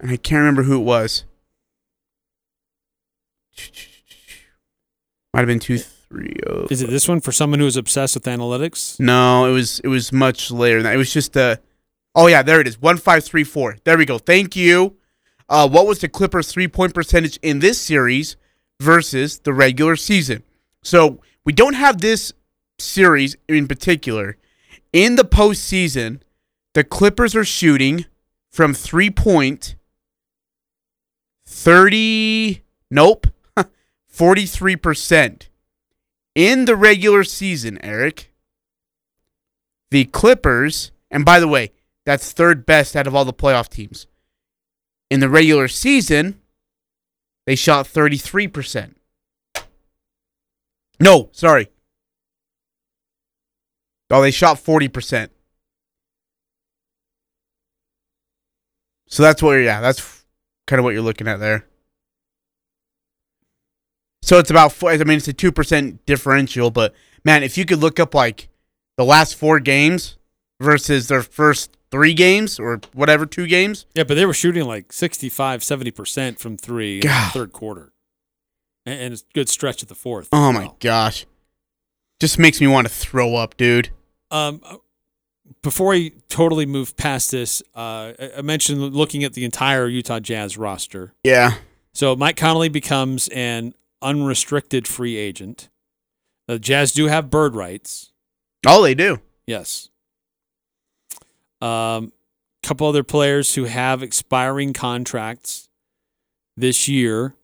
And I can't remember who it was. Might have been two three oh. Is it this one for someone who is obsessed with analytics? No, it was it was much later than that. It was just a. Oh yeah, there it is. One five three four. There we go. Thank you. Uh, what was the Clippers' three point percentage in this series versus the regular season? So we don't have this series in particular, in the postseason, the Clippers are shooting from three point 30, nope, 43%. In the regular season, Eric, the Clippers, and by the way, that's third best out of all the playoff teams. In the regular season, they shot 33%. No, sorry. Oh, they shot 40%. So that's what, yeah, that's kind of what you're looking at there. So it's about, four, I mean, it's a 2% differential, but man, if you could look up like the last four games versus their first three games or whatever, two games. Yeah, but they were shooting like 65, 70% from three in the third quarter. And, and it's a good stretch at the fourth. Oh my gosh. Just makes me want to throw up, dude. Um, before we totally move past this, uh, I- I mentioned looking at the entire Utah Jazz roster. Yeah. So Mike Conley becomes an unrestricted free agent. The Jazz do have bird rights. Oh, they do. Yes. Um, couple other players who have expiring contracts this year.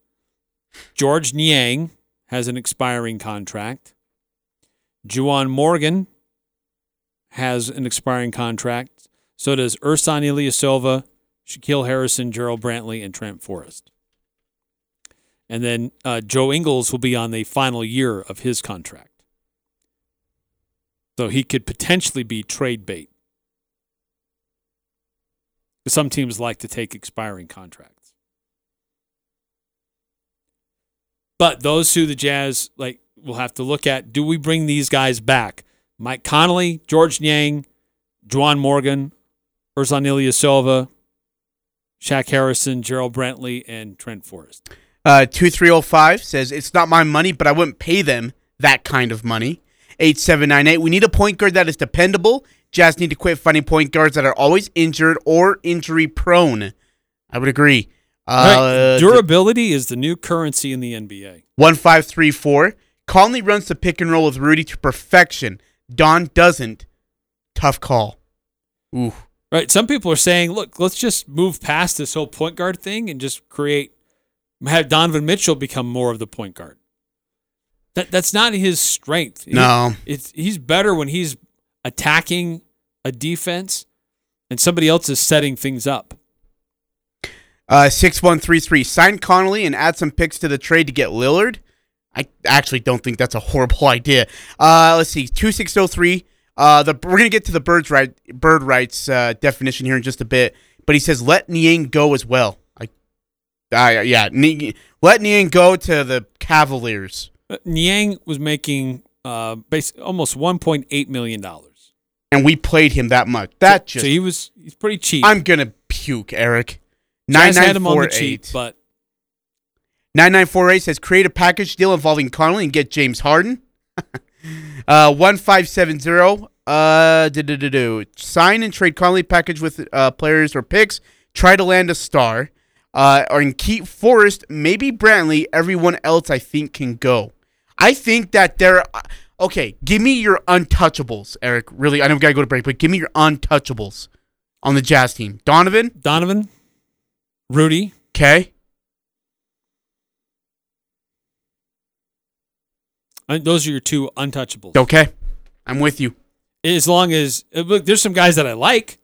Georges Niang has an expiring contract. Juwan Morgan has an expiring contract. So does Ersan Ilyasova, Shaquille Harrison, Jarrell Brantley, and Trent Forrest. And then uh, Joe Ingles will be on the final year of his contract. So he could potentially be trade bait. Some teams like to take expiring contracts. But those who the Jazz like will have to look at, do we bring these guys back? Mike Conley, Georges Niang, Juwan Morgan, Ersan Ilyasova, Shaq Harrison, Jarrell Brantley, and Trent Forrest. Uh, 2305 says, It's not my money, but I wouldn't pay them that kind of money. 8798, we need a point guard that is dependable. Jazz need to quit finding point guards that are always injured or injury prone. I would agree. Uh, Right, Durability is the new currency in the NBA. 1534, Conley runs the pick and roll with Rudy to perfection. Don doesn't. Tough call. Ooh. Right. Some people are saying, look, let's just move past this whole point guard thing and just create, have Donovan Mitchell become more of the point guard. That that's not his strength. He- No. it's he's better when he's attacking a defense and somebody else is setting things up. Uh, 6133, sign Conley and add some picks to the trade to get Lillard. I actually don't think that's a horrible idea. Uh, let's see, 2603. Uh, the we're gonna get to the birds right bird rights uh, definition here in just a bit, but he says let Niang go as well. I, I yeah, Ni- let Niang go to the Cavaliers, Uh, Niang was making uh, bas- almost 1.8 million dollars. and we played him that much. That just so he was he's pretty cheap. I'm gonna puke, Eric. Jazz had him on the cheap, 9948. but 9948 says create a package deal involving Conley and get James Harden. uh, 1570 uh, do, do, do, do. sign and trade Conley package with uh, players or picks. Try to land a star. Uh, or and keep Forrest, maybe Brantley. Everyone else, I think, can go. I think that there. Okay, give me your untouchables, Eric. Really, I know we gotta go to break, but give me your untouchables on the Jazz team. Donovan. Donovan, Rudy, Okay. Those are your two untouchables. Okay. I'm with you. As long as uh, look, there's some guys that I like,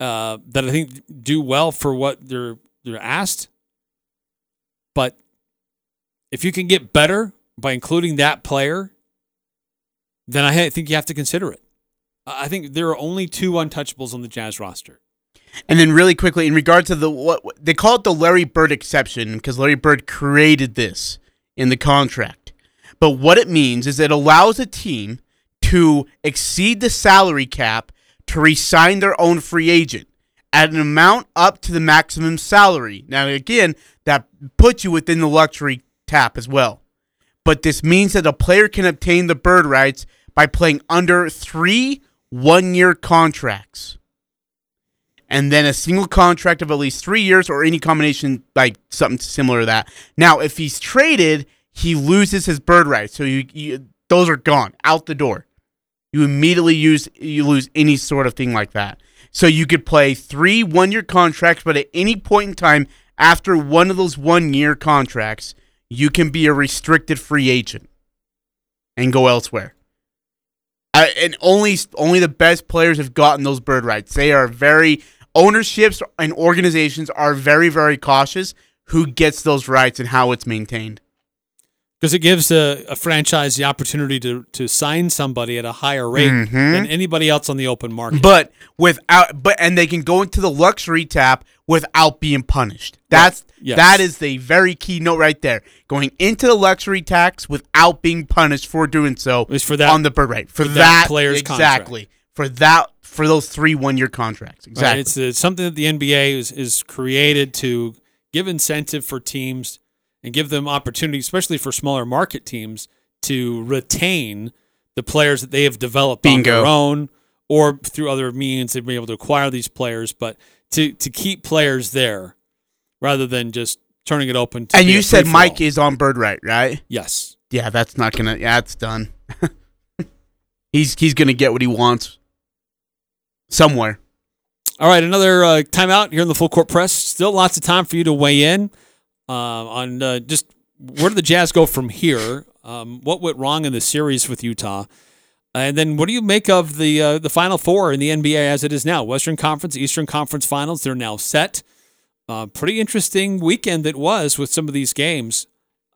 uh, that I think do well for what they're they're asked. But if you can get better by including that player, then I think you have to consider it. I think there are only two untouchables on the Jazz roster. And then really quickly, in regard to the what- they call it the Larry Bird exception, because Larry Bird created this in the contract. But what it means is it allows a team to exceed the salary cap to re-sign their own free agent at an amount up to the maximum salary. Now again, that puts you within the luxury cap as well. But this means that a player can obtain the bird rights by playing under three one-year contracts and then a single contract of at least three years or any combination like something similar to that. Now, if he's traded, he loses his bird rights. So you, you Those are gone out the door. You immediately use you lose any sort of thing like that. So you could play three one year contracts, but at any point in time after one of those one year contracts, you can be a restricted free agent and go elsewhere. Uh, and only only the best players have gotten those bird rights. They are very ownerships and organizations are very very cautious who gets those rights and how it's maintained. Because it gives a, a, franchise the opportunity to, to sign somebody at a higher rate mm-hmm. than anybody else on the open market. But without but and they can go into the luxury tax without being punished. That's right. yes. that is the very key note right there. Going into the luxury tax without being punished for doing so is for that on the bird rate for, for that, that player's exactly contract. for that for those three one year contracts exactly. Right. It's, it's something that the NBA is is created to give incentive for teams and give them opportunity, especially for smaller market teams, to retain the players that they have developed Bingo. on their own or through other means. They've been able to acquire these players, but to to keep players there rather than just turning it open. to and you said Mike is on bird right, right? Yes. Yeah, that's not gonna. Yeah, it's done. he's he's gonna get what he wants somewhere. All right, another uh, timeout here in the full court press. Still lots of time for you to weigh in uh, on uh, just where do the Jazz go from here? Um, what went wrong in the series with Utah? And then what do you make of the uh, the Final Four in the NBA as it is now? Western Conference, Eastern Conference Finals, they're now set. Uh, pretty interesting weekend it was with some of these games.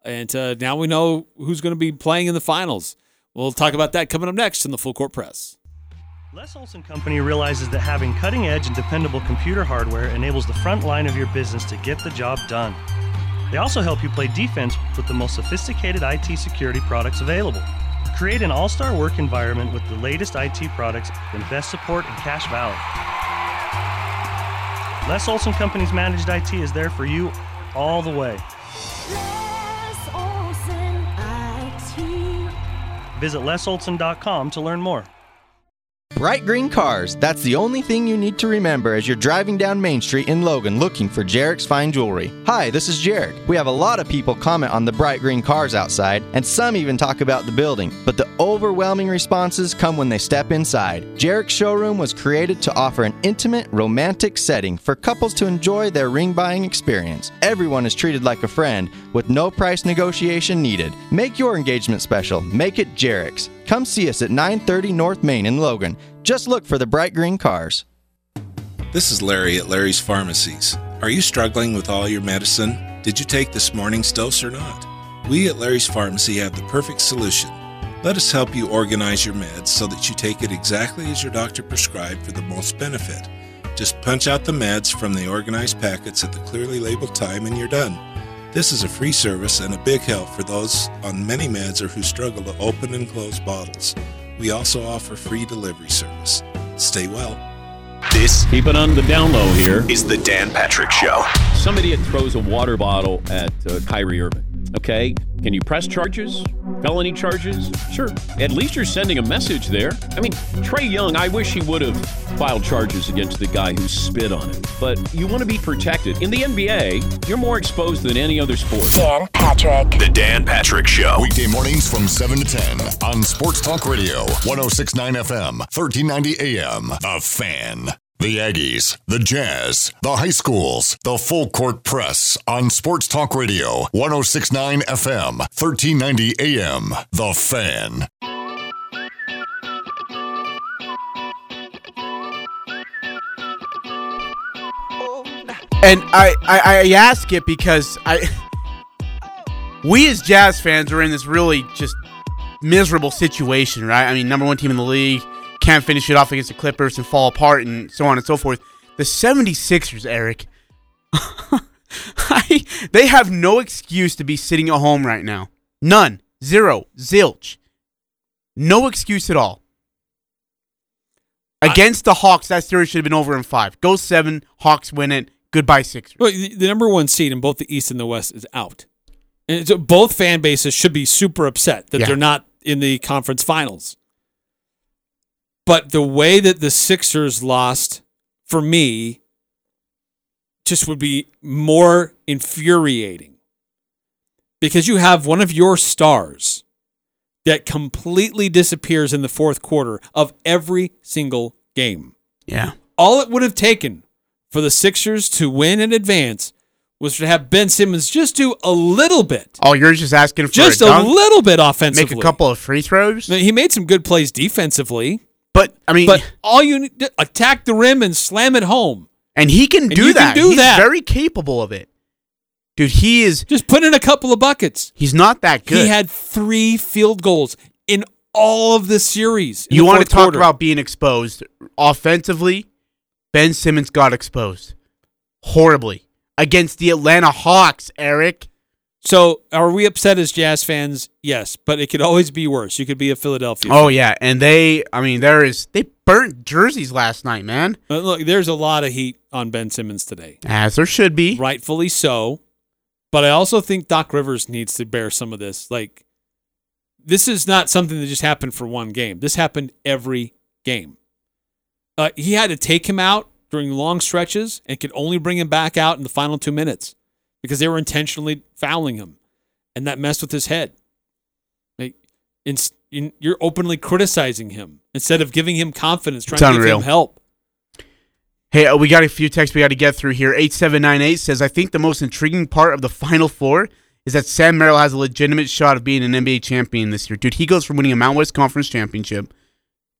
And uh, now we know who's going to be playing in the finals. We'll talk about that coming up next in the Full Court Press. Les Olson Company realizes that having cutting edge and dependable computer hardware enables the front line of your business to get the job done. They also help you play defense with the most sophisticated IT security products available. Create an all star work environment with the latest IT products and best support in Cache Valley. Les Olson Company's managed IT is there for you all the way. Visit lesolson.com to learn more. Bright Green Cars. That's the only thing you need to remember as you're driving down Main Street in Logan looking for Jarek's Fine Jewelry. Hi, this is Jarek. We have a lot of people comment on the bright green cars outside, and some even talk about the building, but the overwhelming responses come when they step inside. Jarek's showroom was created to offer an intimate, romantic setting for couples to enjoy their ring buying experience. Everyone is treated like a friend with no price negotiation needed. Make your engagement special. Make it Jarek's. Come see us at 930 North Main in Logan. Just look for the bright green cars. This is Larry at Larry's Pharmacies. Are you struggling with all your medicine? Did you take this morning's dose or not? We at Larry's Pharmacy have the perfect solution. Let us help you organize your meds so that you take it exactly as your doctor prescribed for the most benefit. Just punch out the meds from the organized packets at the clearly labeled time and you're done. This is a free service and a big help for those on many meds or who struggle to open and close bottles. We also offer free delivery service. Stay well. This, keep it on the down low here, is the Dan Patrick Show. Somebody throws a water bottle at uh, Kyrie Irving. Okay, can you press charges? Felony charges? Sure. At least you're sending a message there. I mean, Trae Young, I wish he would have filed charges against the guy who spit on him. But you want to be protected. In the NBA, you're more exposed than any other sport. Dan Patrick. The Dan Patrick Show. Weekday mornings from 7 to 10 on Sports Talk Radio, 1069 FM, 1390 AM. The Fan. The Aggies, the Jazz, the high schools, the full court press on Sports Talk Radio, 1069 FM, 1390 AM. The Fan. And I, I, I ask it because I we as Jazz fans are in this really just miserable situation, right? I mean, number one team in the league can't finish it off against the Clippers and fall apart and so on and so forth. The 76ers, Eric, I, they have no excuse to be sitting at home right now. None. Zero. Zilch. No excuse at all. Against I, the Hawks, that series should have been over in five. Go seven, Hawks win it. Goodbye, Sixers. Well, the, number one seed in both the East and the West is out. And so both fan bases should be super upset that yeah. they're not in the conference finals. But the way that the Sixers lost for me just would be more infuriating because you have one of your stars that completely disappears in the fourth quarter of every single game. Yeah. All it would have taken for the Sixers to win and advance was to have Ben Simmons just do a little bit. Oh, you're just asking for just a, a, little bit offensively. Make a couple of free throws. He made some good plays defensively, But I mean, but all you need to attack the rim and slam it home. and he can And do you can that. do He's that. very capable of it. Dude, he is Just put in a couple of buckets. he's not that good. He had three field goals in all of the series. you the want to talk quarter. about being exposed offensively? Ben Simmons got exposed horribly against the Atlanta Hawks, Eric. So, are we upset as Jazz fans? Yes, but it could always be worse. You could be a Philadelphia. Oh fan. yeah, and they I mean there is they burnt jerseys last night, man. But look, there's a lot of heat on Ben Simmons today, As there should be. rightfully so. But I also think Doc Rivers needs to bear some of this. Like, this is not something that just happened for one game. This happened every game. Uh, he had to take him out during long stretches and could only bring him back out in the final two minutes because they were intentionally fouling him, and that messed with his head. Like, in, in, you're openly criticizing him instead of giving him confidence, trying It's to give him help. Hey, uh, we got a few texts we got to get through here. 8798 says, I think the most intriguing part of the Final Four is that Sam Merrill has a legitimate shot of being an NBA champion this year. Dude, he goes from winning a Mountain West Conference championship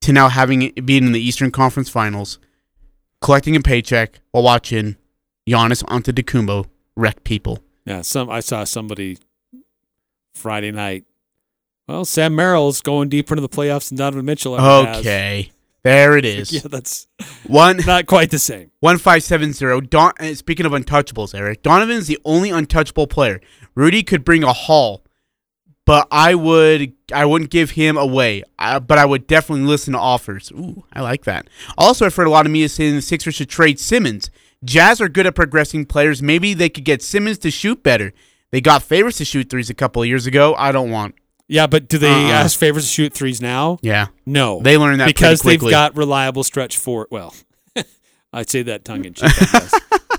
to now having it being in the Eastern Conference Finals, collecting a paycheck while watching Giannis Antetokounmpo wreck people. Yeah, some I saw somebody Friday night. Well, Sam Merrill's going deeper into the playoffs than Donovan Mitchell ever has. Okay. There it is. Yeah, that's One not quite the same. One five seven zero. Don. uh, Speaking of untouchables, Eric Donovan is the only untouchable player. Rudy could bring a haul, but I would I wouldn't give him away. I, but I would definitely listen to offers. Ooh, I like that. Also, I've heard a lot of media saying the Sixers should trade Simmons. Jazz are good at progressing players. Maybe they could get Simmons to shoot better. They got Favors to shoot threes a couple of years ago. I don't want. Yeah, but do they Uh-uh. ask favors to shoot threes now? Yeah. No. They learned that pretty because they've got reliable stretch for Well, I'd say that tongue in cheek.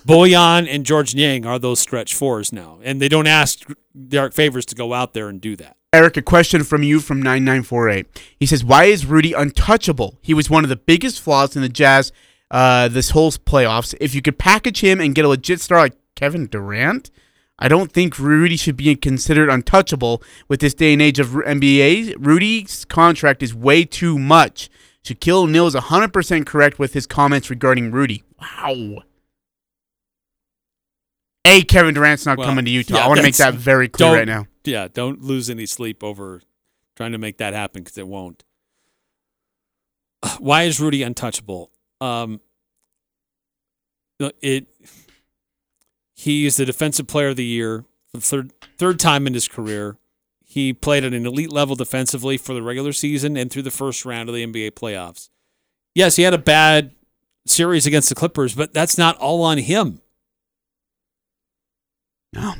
Bojan and Georges Niang are those stretch fours now, and they don't ask Derrick Favors to go out there and do that. Eric, a question from you from 9948. He says, Why is Rudy untouchable? He was one of the biggest flaws in the Jazz uh, this whole playoffs. If you could package him and get a legit star like Kevin Durant, I don't think Rudy should be considered untouchable with this day and age of NBA. Rudy's contract is way too much. Shaquille O'Neal is 100% correct with his comments regarding Rudy. Wow. A, Kevin Durant's not Well, coming to Utah. yeah, I want to make that very clear right now. Yeah, don't lose any sleep over trying to make that happen because it won't. Why is Rudy untouchable? Um, it he's the defensive player of the year for the third third time in his career. He played at an elite level defensively for the regular season and through the first round of the NBA playoffs. Yes, he had a bad series against the Clippers, but that's not all on him. No.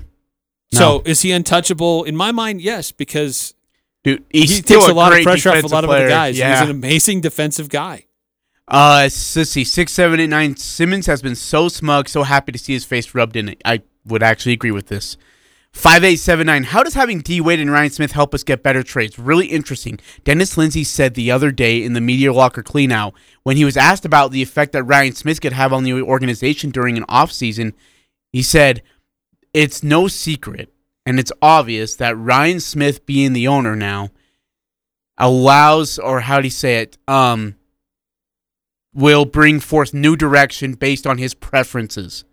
So is he untouchable? In my mind, yes, because Dude, he takes a lot of pressure off a lot of player. other guys. Yeah. He's an amazing defensive guy. Uh, let's see, six, seven, eight, nine. Simmons has been so smug, so happy to see his face rubbed in it. I would actually agree with this. Five, eight, seven, nine. How does having D Wade and Ryan Smith help us get better trades? Really interesting. Dennis Lindsey said the other day in the media locker cleanout when he was asked about the effect that Ryan Smith could have on the organization during an offseason, he said, "It's no secret, and it's obvious that Ryan Smith, being the owner now, allows, or how do you say it, um." Will bring forth new direction based on his preferences.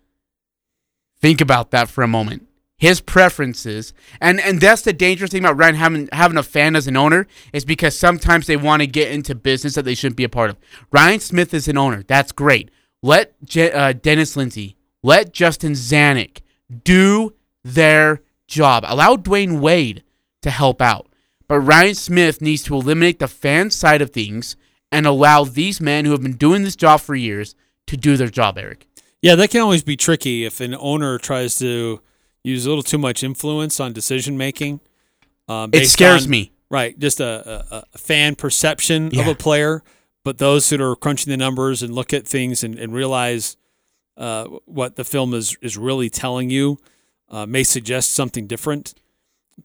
Think about that for a moment. His preferences, and and that's the dangerous thing about Ryan having having a fan as an owner is because sometimes they want to get into business that they shouldn't be a part of. Ryan Smith is an owner. That's great. Let Je- uh, Dennis Lindsey, let Justin Zanik do their job. Allow Dwyane Wade to help out. But Ryan Smith needs to eliminate the fan side of things and allow these men who have been doing this job for years to do their job, Eric. Yeah, that can always be tricky if an owner tries to use a little too much influence on decision making. Um, It scares on- me. Right, just a, a, a fan perception of a player, but those that are crunching the numbers and look at things and, and realize uh, what the film is is really telling you uh, may suggest something different.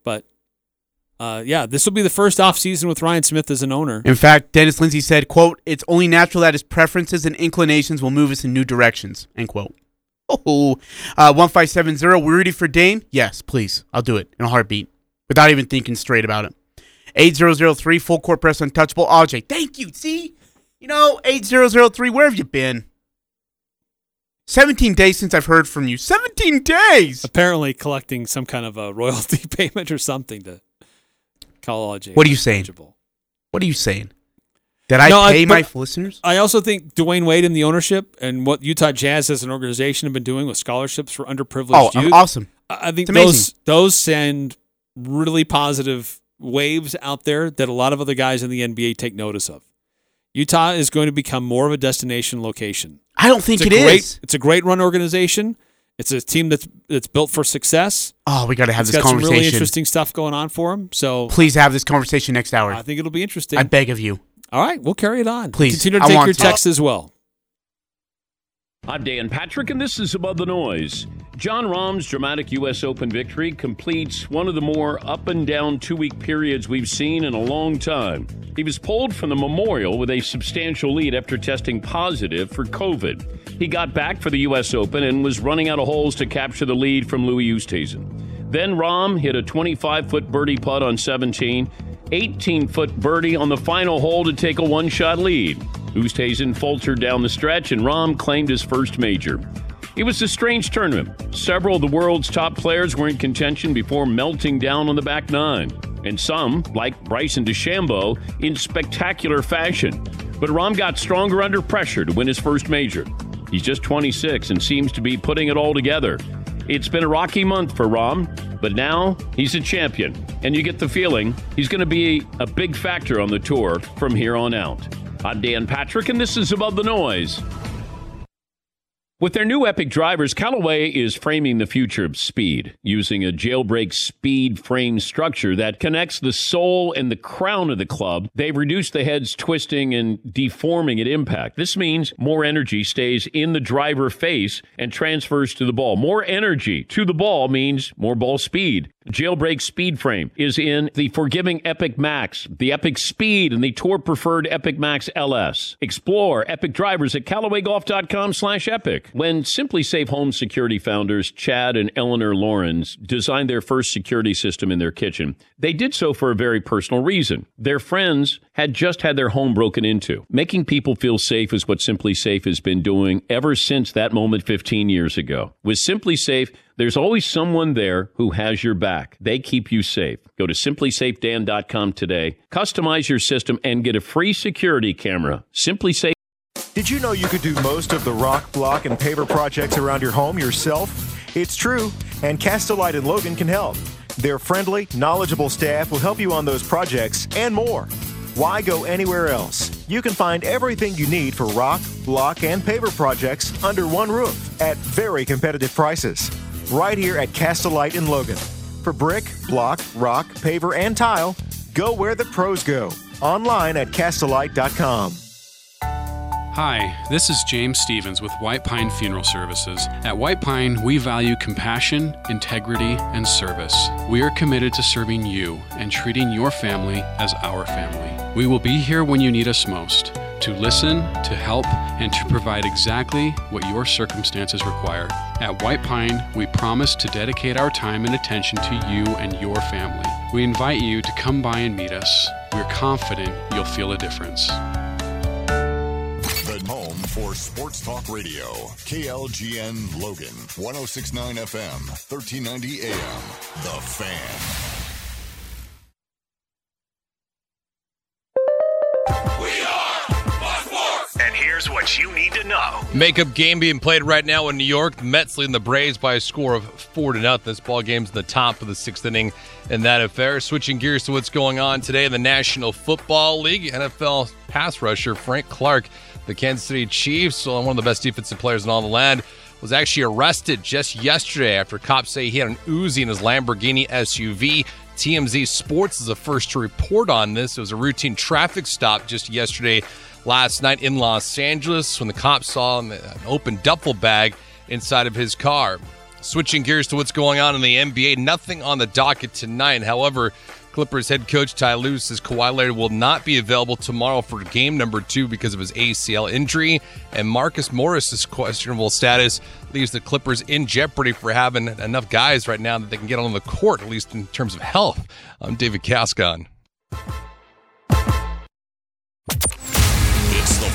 But uh, yeah, this will be the first off season with Ryan Smith as an owner. In fact, Dennis Lindsey said, "quote It's only natural that his preferences and inclinations will move us in new directions." End quote. Oh, uh, one five seven zero. We're ready for Dame. Yes, please. I'll do it in a heartbeat without even thinking straight about it. Eight zero zero three. Full court press untouchable. AJ, thank you. See, you know, eight zero zero three. Where have you been? 17 days since I've heard from you. 17 days! Apparently collecting some kind of a royalty payment or something to AJ. What are you saying? What are you saying? Did I No, pay but my listeners? I also think Dwyane Wade and the ownership and what Utah Jazz as an organization have been doing with scholarships for underprivileged Oh, youth. awesome. I I think those those send really positive waves out there that a lot of other guys in the NBA take notice of. Utah is going to become more of a destination location. I don't think it's it great, is. It's a great run organization. It's a team that's that's built for success. Oh, we got to have It's this got some really interesting stuff going on for them. So Please have this conversation next hour. I think it'll be interesting. I beg of you. All right, we'll carry it on. Please, continue to I take your to. texts as well. I'm Dan Patrick, and this is Above the Noise. Jon Rahm's dramatic U.S. Open victory completes one of the more up and down two week periods we've seen in a long time. He was pulled from the Memorial with a substantial lead after testing positive for COVID. He got back for the U.S. Open and was running out of holes to capture the lead from Louis Oosthuizen. Then Rahm hit a 25 foot birdie putt on 17, 18 foot birdie on the final hole to take a one shot lead. Oosthuizen faltered down the stretch, and Rahm claimed his first major. It was a strange tournament. Several of the world's top players were in contention before melting down on the back nine, and some, like Bryson DeChambeau, in spectacular fashion. But Rahm got stronger under pressure to win his first major. He's just 26 and seems to be putting it all together. It's been a rocky month for Rahm, but now he's a champion, and you get the feeling he's going to be a big factor on the tour from here on out. I'm Dan Patrick, and this is Above the Noise. With their new Epic drivers, Callaway is framing the future of speed using a jailbreak speed frame structure that connects the sole and the crown of the club. They've reduced the head's twisting and deforming at impact. This means more energy stays in the driver face and transfers to the ball. More energy to the ball means more ball speed. Jailbreak Speed Frame is in the forgiving Epic Max, the Epic Speed, and the Tour Preferred Epic Max LS. Explore Epic drivers at CallawayGolf.com slash epic. When SimpliSafe Home Security founders Chad and Eleanor Lawrence designed their first security system in their kitchen, they did so for a very personal reason. Their friends had just had their home broken into. Making people feel safe is what SimpliSafe has been doing ever since that moment 15 years ago. With SimpliSafe, there's always someone there who has your back. They keep you safe. Go to simplysafedan.com today, customize your system, and get a free security camera. SimpliSafe. Did you know you could do most of the rock, block, and paver projects around your home yourself? It's true, and Castellite and Logan can help. Their friendly, knowledgeable staff will help you on those projects and more. Why go anywhere else? You can find everything you need for rock, block, and paver projects under one roof at very competitive prices. Right here at Castellite in Logan. For brick, block, rock, paver, and tile, go where the pros go. Online at castellite.com. Hi, this is James Stevens with White Pine Funeral Services. At White Pine, we value compassion, integrity, and service. We are committed to serving you and treating your family as our family. We will be here when you need us most to listen, to help, and to provide exactly what your circumstances require. At White Pine, we promise to dedicate our time and attention to you and your family. We invite you to come by and meet us. We're confident you'll feel a difference. The home for Sports Talk Radio. KLGN Logan. 1069 FM. 1390 AM. The Fan. Here's what you need to know. Makeup game being played right now in New York. The Mets leading the Braves by a score of four to nothing. This ball game's in the top of the sixth inning in that affair. Switching gears to what's going on today in the National Football League. NFL pass rusher Frank Clark, the Kansas City Chiefs, uh, one of the best defensive players in all the land, was actually arrested just yesterday after cops say he had an Uzi in his Lamborghini SUV. TMZ Sports is the first to report on this. It was a routine traffic stop just yesterday last night in Los Angeles when the cops saw an uh, open duffel bag inside of his car. Switching gears to what's going on in the NBA, nothing on the docket tonight. However, Clippers head coach Ty Lue says Kawhi Leonard will not be available tomorrow for game number two because of his ACL injury, and Marcus Morris's questionable status leaves the Clippers in jeopardy for having enough guys right now that they can get on the court, at least in terms of health. I'm David Cascon.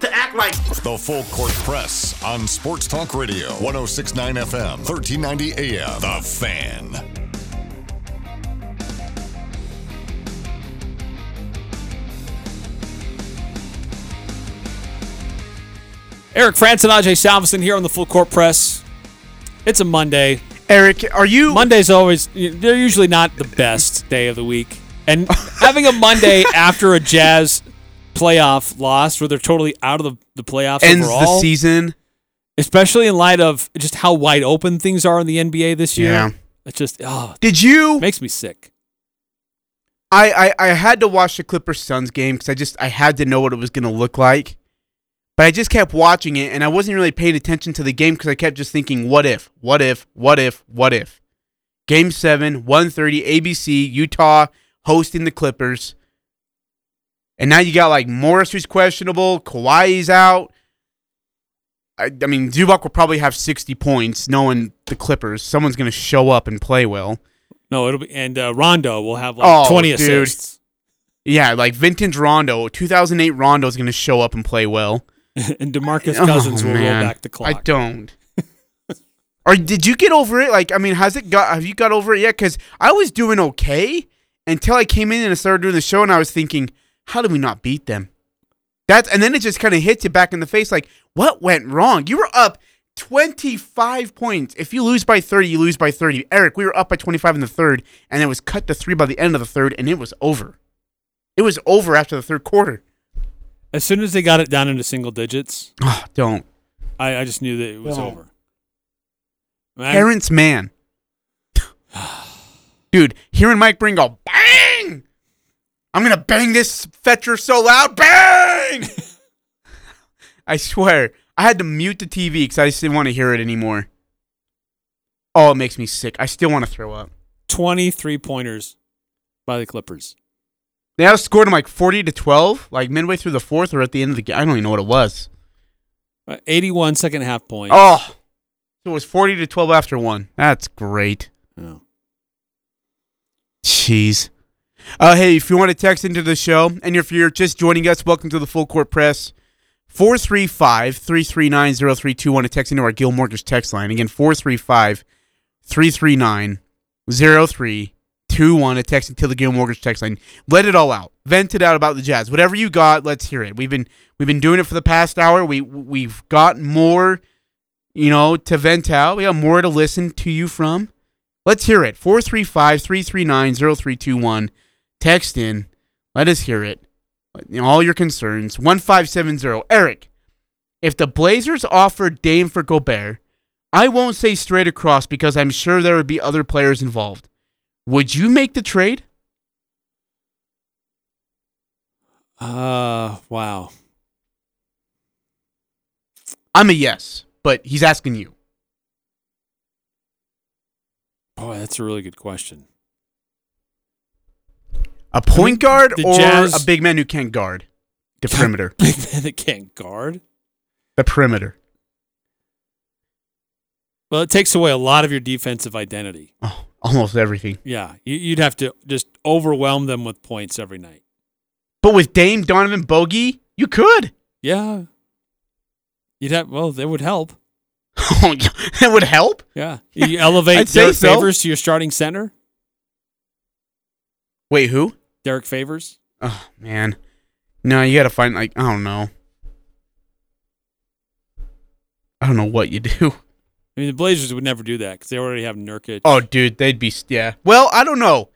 to act like the full court press on Sports Talk Radio 1069 FM 1390 AM The Fan. Eric Frandsen and Ajay Salvesen here on the full court press. It's a Monday. Eric, are you Mondays always they're usually not the best day of the week. And having a Monday after a Jazz playoff loss where they're totally out of the, the playoffs ends overall, the season. Especially in light of just how wide open things are in the NBA this year. Yeah. It's just oh Did you makes me sick. I I, I had to watch the Clippers Suns game because I just I had to know what it was gonna look like. But I just kept watching it and I wasn't really paying attention to the game because I kept just thinking, what if, what if, what if, what if. Game seven, 130, ABC, Utah hosting the Clippers. And now you got like Morris who's questionable, Kawhi's out. I, I mean, Zubac will probably have 60 points knowing the Clippers. Someone's going to show up and play well. No, it'll be, and uh, Rondo will have like Oh, 20 dude. assists. Yeah, like vintage Rondo, 2008 Rondo is going to show up and play well. and DeMarcus Cousins Oh, will man. roll back the clock. I don't. or did you get over it? Like, I mean, has it got? Have you got over it yet? Because I was doing okay until I came in and I started doing the show, and I was thinking, how did we not beat them? That's and then it just kind of hits you back in the face, like, what went wrong? You were up 25 points. If you lose by 30, you lose by 30. Eric, we were up by 25 in the third, and it was cut to three by the end of the third, and it was over. It was over after the third quarter. As soon as they got it down into single digits, Oh, don't. I, I just knew that it was Don't. over. Man, Parents, man. Dude, hearing Mike Breen go, bang! I'm going to bang this fetcher so loud, bang! I swear, I had to mute the TV because I just didn't want to hear it anymore. Oh, it makes me sick. I still want to throw up. 23 pointers by the Clippers. They outscored them like 40 to 12, like midway through the fourth or at the end of the game. I don't even know what it was. Uh, 81 second half points. Oh, it was 40 to 12 after one. That's great. Yeah. Jeez. Uh, hey, if you want to text into the show, and if you're just joining us, welcome to the Full Court Press. 435 339 0321 to text into our Guild Mortgage text line. Again, 435 339 0321 to text into the Guild Mortgage text line. Let it all out. Vent it out about the Jazz. Whatever you got, let's hear it. We've been we've been doing it for the past hour. We we've got more, you know, to vent out. We got more to listen to you from. Let's hear it. 435 339 0321. Text in. Let us hear it. All your concerns. 1570. Eric, if the Blazers offered Dame for Gobert, I won't say straight across because I'm sure there would be other players involved. Would you make the trade? Uh, wow. I'm a yes, but he's asking you. Boy, that's a really good question. A point guard the or Jazz- a big man who can't guard the perimeter? Big man that can't guard. the perimeter. Well, it takes away a lot of your defensive identity. Oh, almost everything. Yeah, you, you'd have to just overwhelm them with points every night. But with Dame, Donovan, Bogey, you could. Yeah, you'd have. Well, that would help. Oh, that would help. Yeah, you elevate Derrick so. Favors to your starting center. Wait, who? Derrick Favors. Oh man, no, you got to find like I don't know. I don't know what you do. I mean, the Blazers would never do that because they already have Nurkic. Oh, dude, they'd be yeah. Well, I don't know.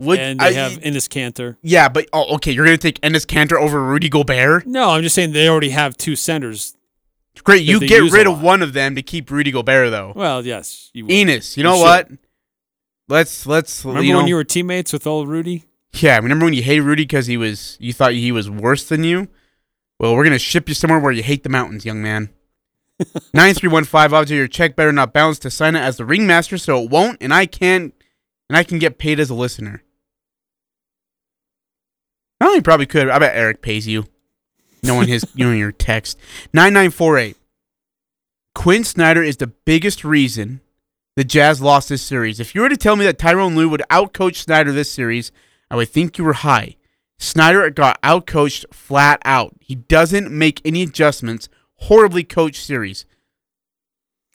Would and they I- have Enes Kanter. Yeah, but oh, okay, you're gonna take Enes Kanter over Rudy Gobert. No, I'm just saying they already have two centers. Great, you get rid of one of them to keep Rudy Gobert though. Well, yes, you would. Enes, you know should. what? Let's let's Remember you when you were teammates with old Rudy? Yeah, remember when you hated Rudy because he was you thought he was worse than you? Well, we're gonna ship you somewhere where you hate the mountains, young man. Nine three one five. Obviously, your check better not bounce to sign it as the ringmaster, so it won't, and I can't, and I can get paid as a listener. I only probably could. I bet Eric pays you, knowing his, knowing your text. Nine nine four eight. Quinn Snyder is the biggest reason the Jazz lost this series. If you were to tell me that Tyronn Lue would outcoach Snyder this series, I would think you were high. Snyder got outcoached flat out. He doesn't make any adjustments. Horribly coached series.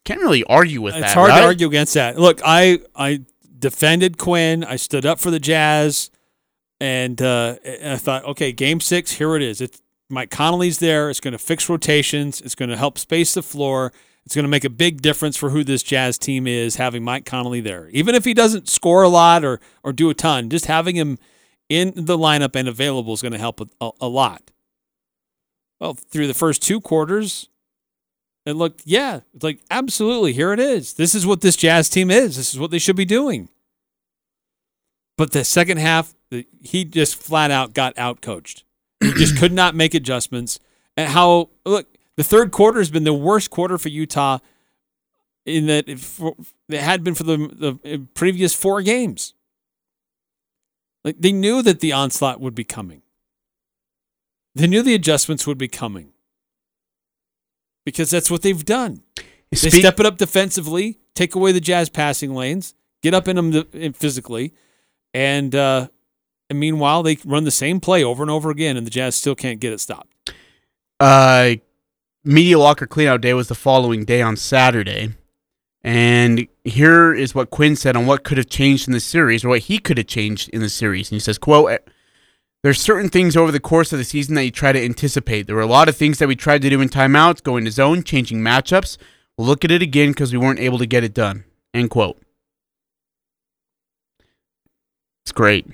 Can't really argue with that. it's hard right? to argue against that. Look, I I defended Quinn. I stood up for the Jazz, and uh, and I thought, okay, Game Six, here it is. It's Mike Conley's there. It's going to fix rotations. It's going to help space the floor. It's going to make a big difference for who this Jazz team is having Mike Conley there. Even if he doesn't score a lot or or do a ton, just having him in the lineup and available is going to help a, a, lot. Well, through the first two quarters, it looked, yeah, it's like absolutely. Here it is. This is what this Jazz team is. This is what they should be doing. But the second half, he just flat out got out coached. He just could not make adjustments. And how look, the third quarter has been the worst quarter for Utah in that it, for, it had been for the the previous four games. Like they knew that the onslaught would be coming. They knew the adjustments would be coming because that's what they've done. They step it up defensively, take away the Jazz passing lanes, get up in them physically, and uh, and meanwhile they run the same play over and over again, and the Jazz still can't get it stopped. uh, media locker cleanout day was the following day on Saturday. And here is what Quinn said on what could have changed in the series, or what he could have changed in the series. And he says, quote, there's certain things over the course of the season that you try to anticipate. There were a lot of things that we tried to do in timeouts, going to zone, changing matchups. We'll look at it again because we weren't able to get it done. End quote. It's great.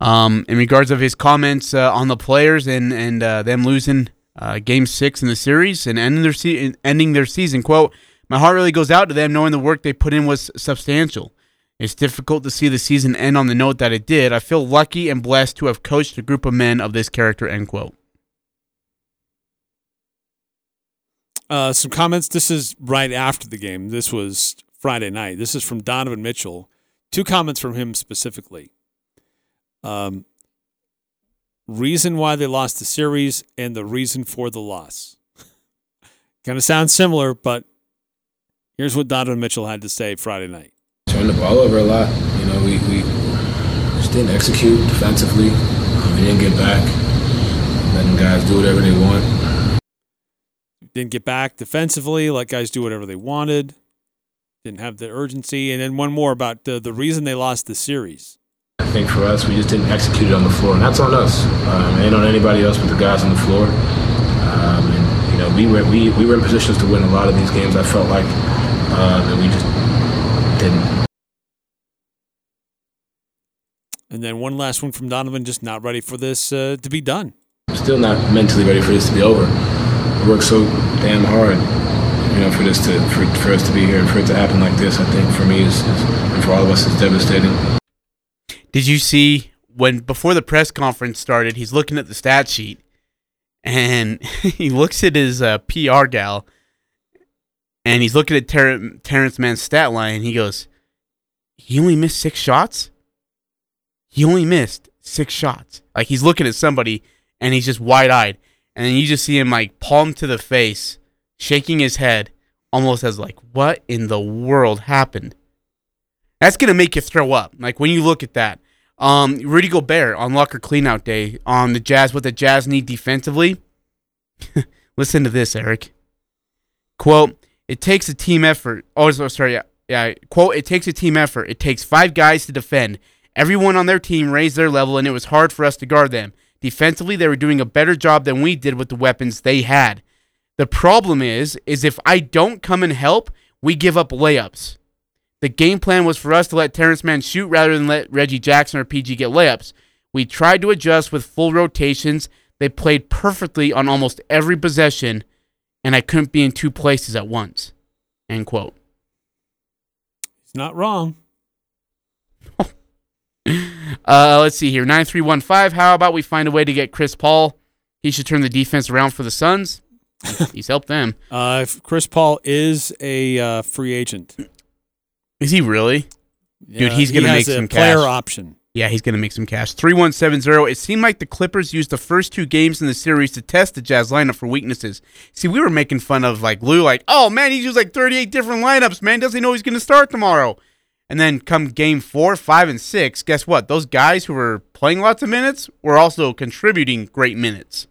Um, in regards of his comments uh, on the players and and uh, them losing uh, Game Six in the series and ending their se- ending their season, quote: "My heart really goes out to them, knowing the work they put in was substantial. It's difficult to see the season end on the note that it did. I feel lucky and blessed to have coached a group of men of this character." End quote. Uh, some comments. This is right after the game. This was Friday night. This is from Donovan Mitchell. Two comments from him specifically. Um, reason why they lost the series and the reason for the loss. kind of sounds similar, but here's what Donovan Mitchell had to say Friday night. Turned the ball over a lot. You know, we, we just didn't execute defensively. Um, we didn't get back. Letting guys do whatever they want. Didn't get back defensively, let guys do whatever they wanted. Didn't have the urgency. And then one more about the, the reason they lost the series. I think for us, we just didn't execute it on the floor, and that's on us. Um, ain't on anybody else but the guys on the floor. Um, and you know, we were we, we were in positions to win a lot of these games. I felt like, uh, and we just didn't. And then one last one from Donovan, just not ready for this uh, to be done. Still not mentally ready for this to be over. We worked so damn hard, you know, for this to for, for us to be here and for it to happen like this. I think for me is, is and for all of us is devastating. Did you see when before the press conference started? He's looking at the stat sheet, and he looks at his uh, PR gal, and he's looking at Ter- Terance Mann's stat line. And he goes, "He only missed six shots. He only missed six shots. Like he's looking at somebody, and he's just wide eyed, and then you just see him like palm to the face, shaking his head, almost as like, what in the world happened?" That's gonna make you throw up. Like when you look at that. Um, Rudy Gobert on Locker Cleanout Day on the Jazz. What the Jazz need defensively. Listen to this, Eric. Quote: It takes a team effort. Oh, sorry. Yeah, yeah. Quote: It takes a team effort. It takes five guys to defend. Everyone on their team raised their level, and it was hard for us to guard them. Defensively, they were doing a better job than we did with the weapons they had. The problem is, is if I don't come and help, we give up layups. The game plan was for us to let Terance Mann shoot rather than let Reggie Jackson or PG get layups. We tried to adjust with full rotations. They played perfectly on almost every possession, and I couldn't be in two places at once. End quote. It's not wrong. Uh, let's see here. 9315. How about we find a way to get Chris Paul? He should turn the defense around for the Suns. He's helped them. Uh, if Chris Paul is a uh, free agent. Is he really? Yeah, Dude, he's going to has make a some player cash. option. Yeah, he's going to make some cash. 3170. It seemed like the Clippers used the first two games in the series to test the Jazz lineup for weaknesses. See, we were making fun of like Lue, like, oh man, he's used like 38 different lineups, man. Doesn't he know he's going to start tomorrow? And then come game four, five, and six, guess what? Those guys who were playing lots of minutes were also contributing great minutes.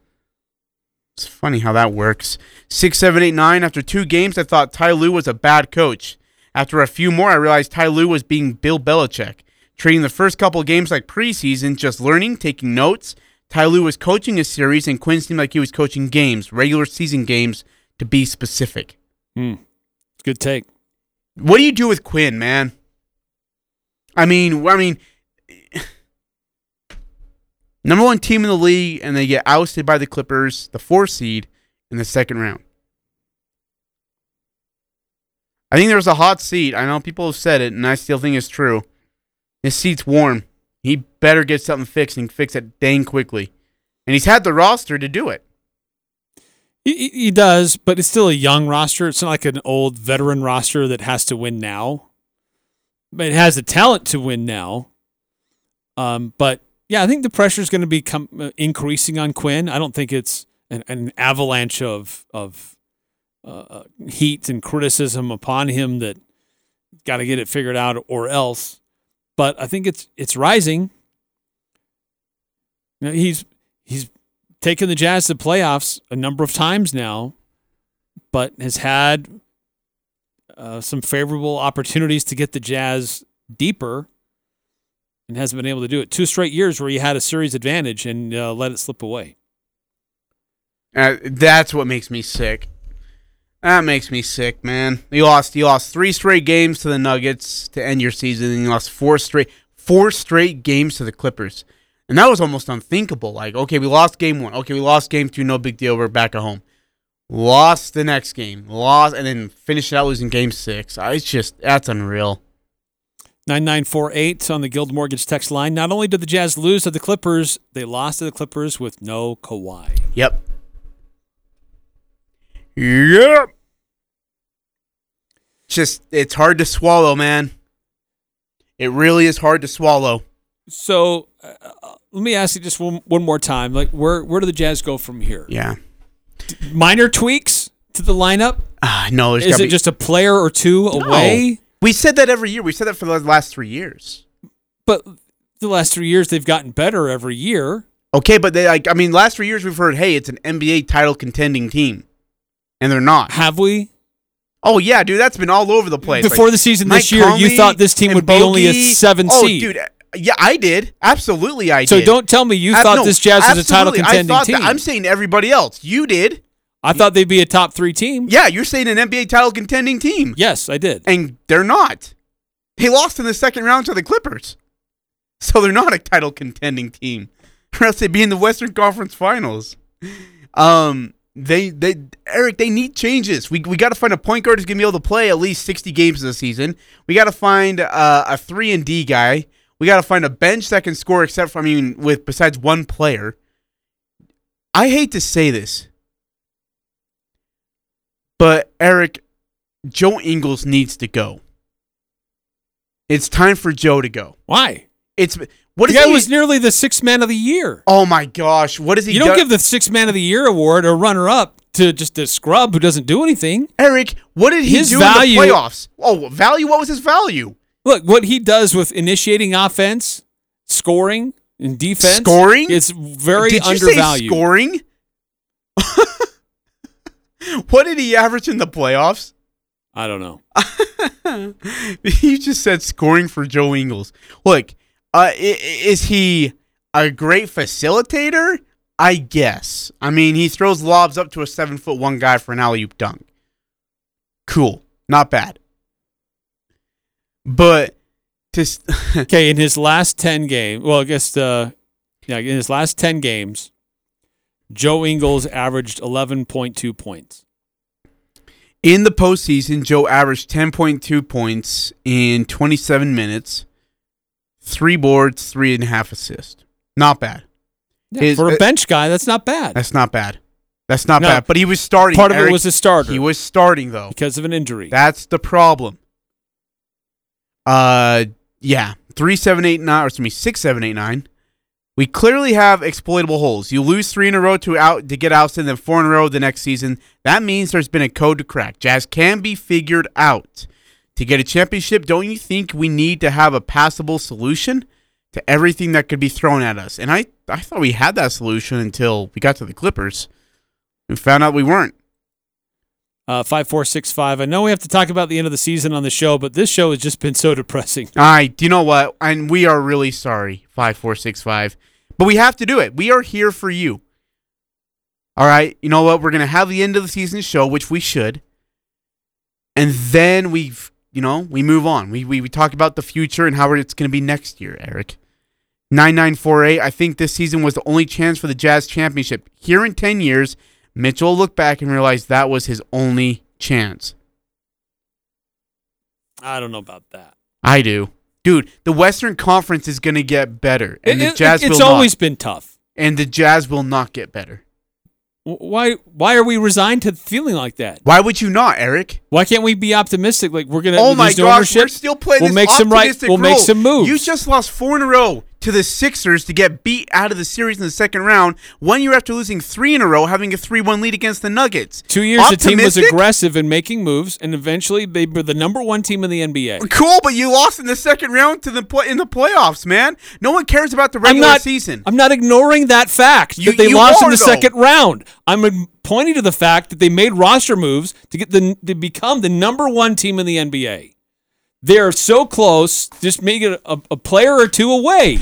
It's funny how that works. Six, seven, eight, nine. After two games, I thought Ty Lue was a bad coach. After a few more, I realized Ty Lue was being Bill Belichick, treating the first couple games like preseason, just learning, taking notes. Ty Lue was coaching a series, and Quinn seemed like he was coaching games, regular season games, to be specific. Hmm. Good take. What do you do with Quinn, man? I mean, I mean, number one team in the league, and they get ousted by the Clippers, the four seed, in the second round. I think there's a hot seat. I know people have said it, and I still think it's true. His seat's warm. He better get something fixed and fix it dang quickly. And he's had the roster to do it. He, he does, but it's still a young roster. It's not like an old veteran roster that has to win now. It has the talent to win now. Um, but yeah, I think the pressure is going to be com- uh, increasing on Quinn. I don't think it's an, an avalanche of of uh, heat and criticism upon him that got to get it figured out or else. But I think it's it's rising. He's he's taken the Jazz to playoffs a number of times now, but has had uh, some favorable opportunities to get the Jazz deeper and hasn't been able to do it. Two straight years where he had a series advantage and uh, let it slip away. Uh, that's what makes me sick. That makes me sick, man. You lost. You lost three straight games to the Nuggets to end your season, and you lost four straight four straight games to the Clippers, and that was almost unthinkable. Like, okay, we lost game one. Okay, we lost game two. No big deal. We're back at home. Lost the next game. Lost, and then finished out losing game six. I, it's just that's unreal. 9948 on the Guild Mortgage text line. Not only did the Jazz lose to the Clippers, they lost to the Clippers with no Kawhi. Yep. Yep. Just it's hard to swallow, man. It really is hard to swallow. So uh, let me ask you just one, one more time. Like, where where do the Jazz go from here? Yeah. Minor tweaks to the lineup. Uh, no, is it be... just a player or two no. away? We said that every year. We said that for the last three years. But the last three years, they've gotten better every year. Okay, but they like I mean, last three years we've heard, hey, it's an NBA title contending team, and they're not. Have we? Oh yeah, dude, that's been all over the place. Before like, the season this year, Conley you thought this team would Bogey. be only a seven oh, seed. dude, yeah, I did. Absolutely, I so did. So don't tell me you thought no, this Jazz was a title contending I thought team. That, I'm saying everybody else. You did. I thought they'd be a top three team. Yeah, you're saying an NBA title contending team. Yes, I did. And they're not. They lost in the second round to the Clippers. So they're not a title contending team. Or else they'd be in the Western Conference Finals. Um, they they Eric, they need changes. We we got to find a point guard who's gonna be able to play at least sixty games this season. We got to find uh, a three and D guy. We got to find a bench that can score, except for I mean, with besides one player. I hate to say this, but Eric, Joe Ingles needs to go. It's time for Joe to go. Why? It's what the guy he? was nearly the sixth man of the year. Oh my gosh, what is he? You don't done? give the sixth man of the year award or runner up to just a scrub who doesn't do anything. Eric, what did he His do value- in the playoffs? Oh, value. What was his value? Look, what he does with initiating offense, scoring, and defense. Scoring? It's very Did you undervalued. say scoring? what did he average in the playoffs? I don't know. you just said scoring for Joe Ingles. Look, uh, is he a great facilitator? I guess. I mean, he throws lobs up to a seven foot one guy for an alley oop dunk. Cool, not bad. But to s- Okay, in his last 10 games, well, I guess, uh, yeah, in his last 10 games, Joe Ingles averaged 11.2 points. in the postseason, Joe averaged 10.2 points in 27 minutes, three boards, three and a half assists. Not bad. Yeah, His- for a uh, bench guy, that's not bad That's not bad. That's not No. bad. But he was starting. Part of it was a starter. He was starting though. because of an injury. That's the problem. Uh, yeah, three, seven, eight, nine, or excuse me, six, seven, eight, nine. We clearly have exploitable holes. You lose three in a row to out to get ousted, then four in a row the next season. That means there's been a code to crack. Jazz can be figured out. To get a championship, don't you think we need to have a passable solution to everything that could be thrown at us? And I, I thought we had that solution until we got to the Clippers. and found out we weren't. Uh, 5465. I know we have to talk about the end of the season on the show, but this show has just been so depressing. All right, do you know what? And we are really sorry, five four six five, but we have to do it. We are here for you. All right, you know what? We're gonna have the end of the season show, which we should, and then we, you know, we move on. We we, we talk about the future and how it's gonna be next year, Eric. Nine nine four eight. I think this season was the only chance for the Jazz championship. Here in ten years, Mitchell will look back and realize that was his only chance. I don't know about that. I do. Dude, the Western Conference is going to get better, and It- the it- Jazz it's will always not. been tough. And the Jazz will not get better. Why? Why are we resigned to feeling like that? Why would you not, Eric? Why can't we be optimistic? Like we're gonna. Oh my no gosh, ownership, we're still playing We'll this make some right. We'll make some moves. You just lost four in a row to the Sixers to get beat out of the series in the second round. One year after losing three in a row, having a three-one lead against the Nuggets. Two years, the team was aggressive in making moves, and eventually they were the number one team in the NBA. Cool, but you lost in the second round to the play in the playoffs, man. No one cares about the I'm regular not. season. I'm not ignoring that fact You- that they lost in the though. second round. I'm pointing to the fact that they made roster moves to get the to become the number one team in the NBA. They're so close, just make it a, a player or two away.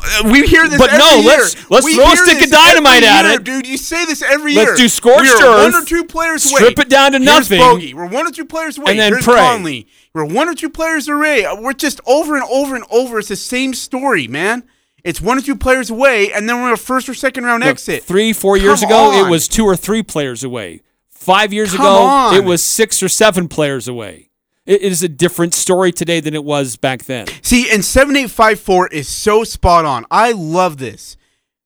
Uh, we hear this But every no, year. let's- let's We throw a stick of dynamite every at it. dude. You say this every Let's year. do scorched We're one or two players away. strip it down to Here's nothing, Bogey. We're one or two players away. and then Here's pray. Conley. We're one or two players away. Uh, we're just over and over and over. It's the same story, man. It's one or two players away, and then we're a first or second round Look, exit. Three, four years Come ago, on. it was two or three players away. Five years Come ago, on. it was six or seven players away. It is a different story today than it was back then. See, and 7854 is so spot on. I love this.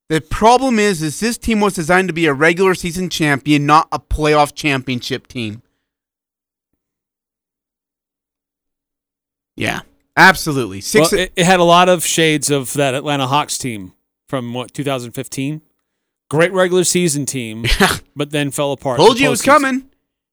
The problem is, is this team was designed to be a regular season champion, not a playoff championship team. Yeah, absolutely. Six. Well, it, it had a lot of shades of that Atlanta Hawks team from what 2015. Great regular season team, but then fell apart. Told you it was coming.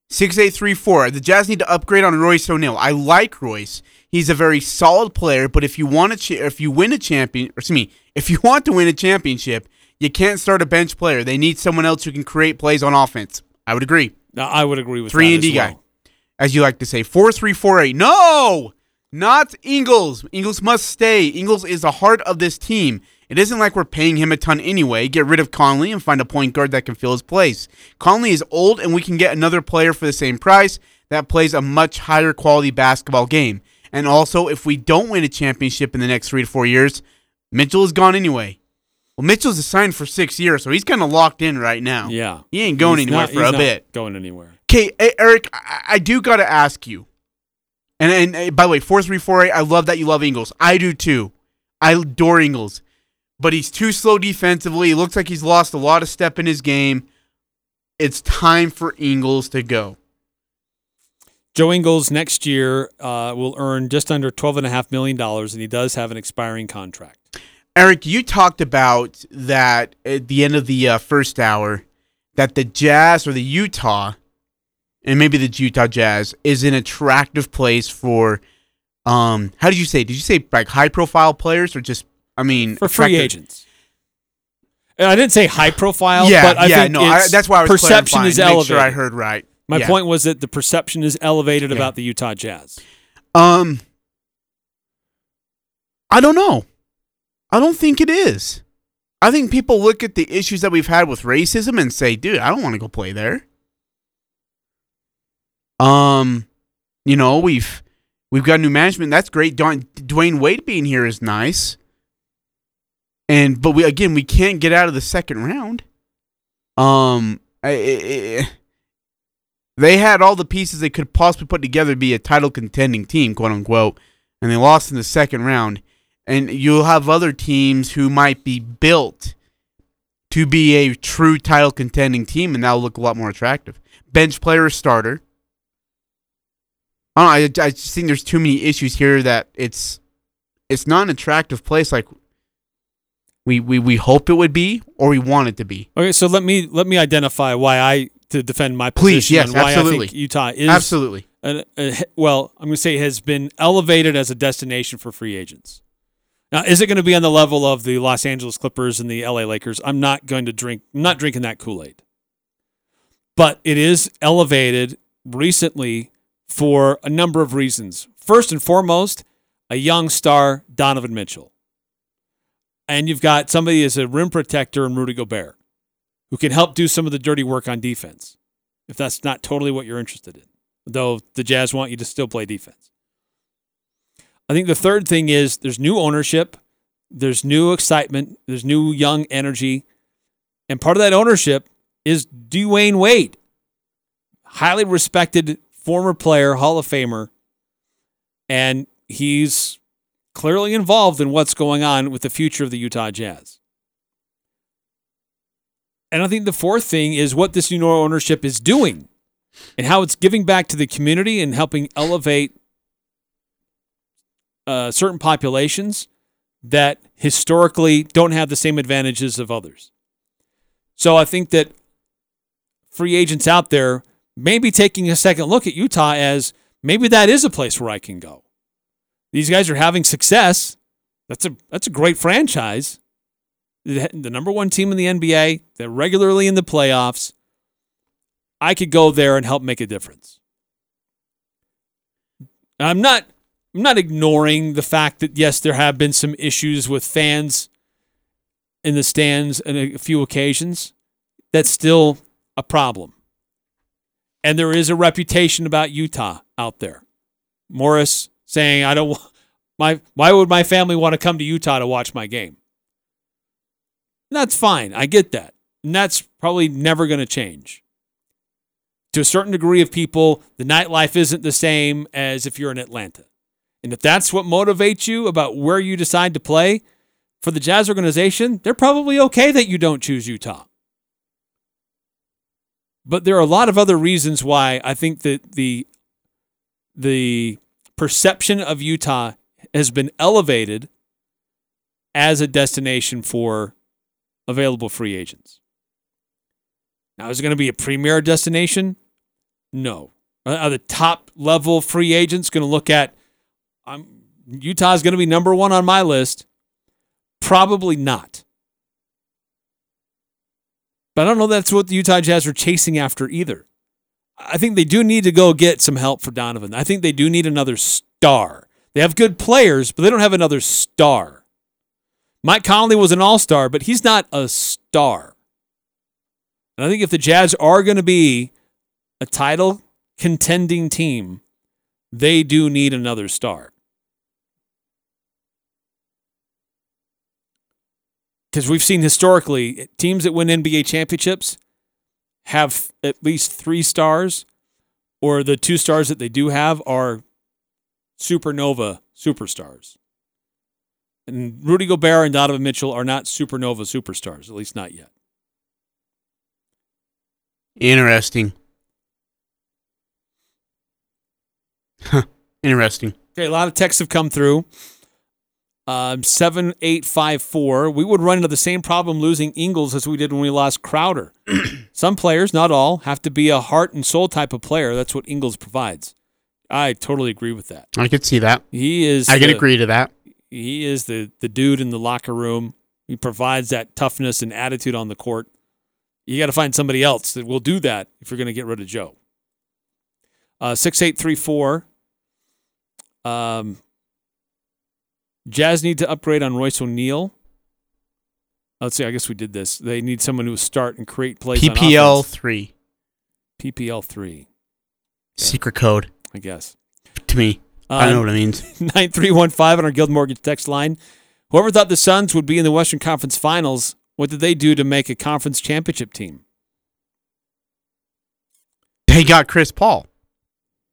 Six eight three four. The Jazz need to upgrade on Royce O'Neal. I like Royce. He's a very solid player, but if you want to, ch- if you win a champion, or excuse me, if you want to win a championship, you can't start a bench player. They need someone else who can create plays on offense. I would agree. No, I would agree with Three that and D as guy, well. as you like to say. Four three four eight. No, not Ingles. Ingles must stay. Ingles is the heart of this team. It isn't like we're paying him a ton anyway. Get rid of Conley and find a point guard that can fill his place. Conley is old, and we can get another player for the same price that plays a much higher quality basketball game. And also, if we don't win a championship in the next three to four years, Mitchell is gone anyway. Well, Mitchell's assigned for six years, so he's kind of locked in right now. Yeah, he ain't going He's anywhere not- for he's a not bit. Going anywhere? Okay, E- Eric, I, I do got to ask you. And, and uh, by the way, four three four eight. I love that you love Ingles. I do too. I adore Ingles, but he's too slow defensively. He looks like he's lost a lot of step in his game. It's time for Ingles to go. Joe Ingles next year uh, will earn just under twelve and a half million dollars, and he does have an expiring contract. Eric, you talked about that at the end of the uh, first hour that the Jazz or the Utah, and maybe the Utah Jazz, is an attractive place for. Um, how did you say? Did you say like high profile players or just? I mean, for free agents. And I didn't say high profile, Yeah, but I yeah, think no, I- that's why I was perception is elevated. sure I heard right. My Yeah. point was that the perception is elevated Yeah. about the Utah Jazz. Um, I don't know. I don't think it is. I think people look at the issues that we've had with racism and say, "Dude, I don't want to go play there." Um, you know, we've We've got new management. That's great. Dwyane Wade being here is nice. And but we again we can't get out of the second round. Um, I, I, they had all the pieces they could possibly put together to be a title contending team, quote unquote, and they lost in the second round. And you'll have other teams who might be built to be a true title contending team, and that'll look a lot more attractive. Bench player starter. I know, I, I just think there's too many issues here that it's it's not an attractive place like we, we we hope it would be or we want it to be. Okay, so let me let me identify why I to defend my Please, position yes, why absolutely. I think Utah is Absolutely. a- a- well, I'm going to say it has been elevated as a destination for free agents. Now, is it going to be on the level of the Los Angeles Clippers and the LA Lakers? I'm not going to drink. I'm not drinking that Kool Aid. But it is elevated recently for a number of reasons. First and foremost, a young star, Donovan Mitchell. And you've got somebody as a rim protector in Rudy Gobert who can help do some of the dirty work on defense if that's not totally what you're interested in. Though the Jazz want you to still play defense. I think the third thing is there's new ownership, there's new excitement, there's new young energy. And part of that ownership is Dwyane Wade, highly respected former player, Hall of Famer. And he's clearly involved in what's going on with the future of the Utah Jazz. And I think the fourth thing is what this new ownership is doing and how it's giving back to the community and helping elevate uh, certain populations that historically don't have the same advantages of others. So I think that free agents out there may be taking a second look at Utah as maybe that is a place where I can go. These guys are having success. That's a that's a great franchise. The number one team in the NBA. They're regularly in the playoffs. I could go there and help make a difference. I'm not I'm not ignoring the fact that yes, there have been some issues with fans in the stands on a few occasions. That's still a problem. And there is a reputation about Utah out there. Morris saying, "I don't my why would my family want to come to Utah to watch my game?" And that's fine. I get that. And that's probably never going to change. To a certain degree of people, the nightlife isn't the same as if you're in Atlanta. And if that's what motivates you about where you decide to play for the Jazz organization, they're probably okay that you don't choose Utah. But there are a lot of other reasons why I think that the the perception of Utah has been elevated as a destination for available free agents. Now, is it going to be a premier destination? No. Are the top level free agents going to look at um, is going to be number one on my list? Probably not. But I don't know that's what the Utah Jazz are chasing after either. I think they do need to go get some help for Donovan. I think they do need another star. They have good players, but they don't have another star. Mike Conley was an all star, but he's not a star. And I think if the Jazz are going to be a title contending team, they do need another star. Because we've seen historically teams that win NBA championships have at least three stars, or the two stars that they do have are supernova superstars. And Rudy Gobert and Donovan Mitchell are not supernova superstars, at least not yet. Interesting. Huh. Interesting. Okay, a lot of texts have come through. Um, 7854. We would run into the same problem losing Ingles as we did when we lost Crowder. Some players, not all, have to be a heart and soul type of player. That's what Ingles provides. I totally agree with that. I could see that. He is. I can agree to that. He is the the dude in the locker room. He provides that toughness and attitude on the court. You got to find somebody else that will do that if you're going to get rid of Joe. Uh, six eight three four. Um, Jazz need to upgrade on Royce O'Neal. Let's see. I guess we did this. They need someone who will start and create plays. PPL three. PPL three. Secret code I guess. to me. I don't know what it means. 9315 on our Guild Mortgage text line. Whoever thought the Suns would be in the Western Conference Finals, what did they do to make a conference championship team? They got Chris Paul.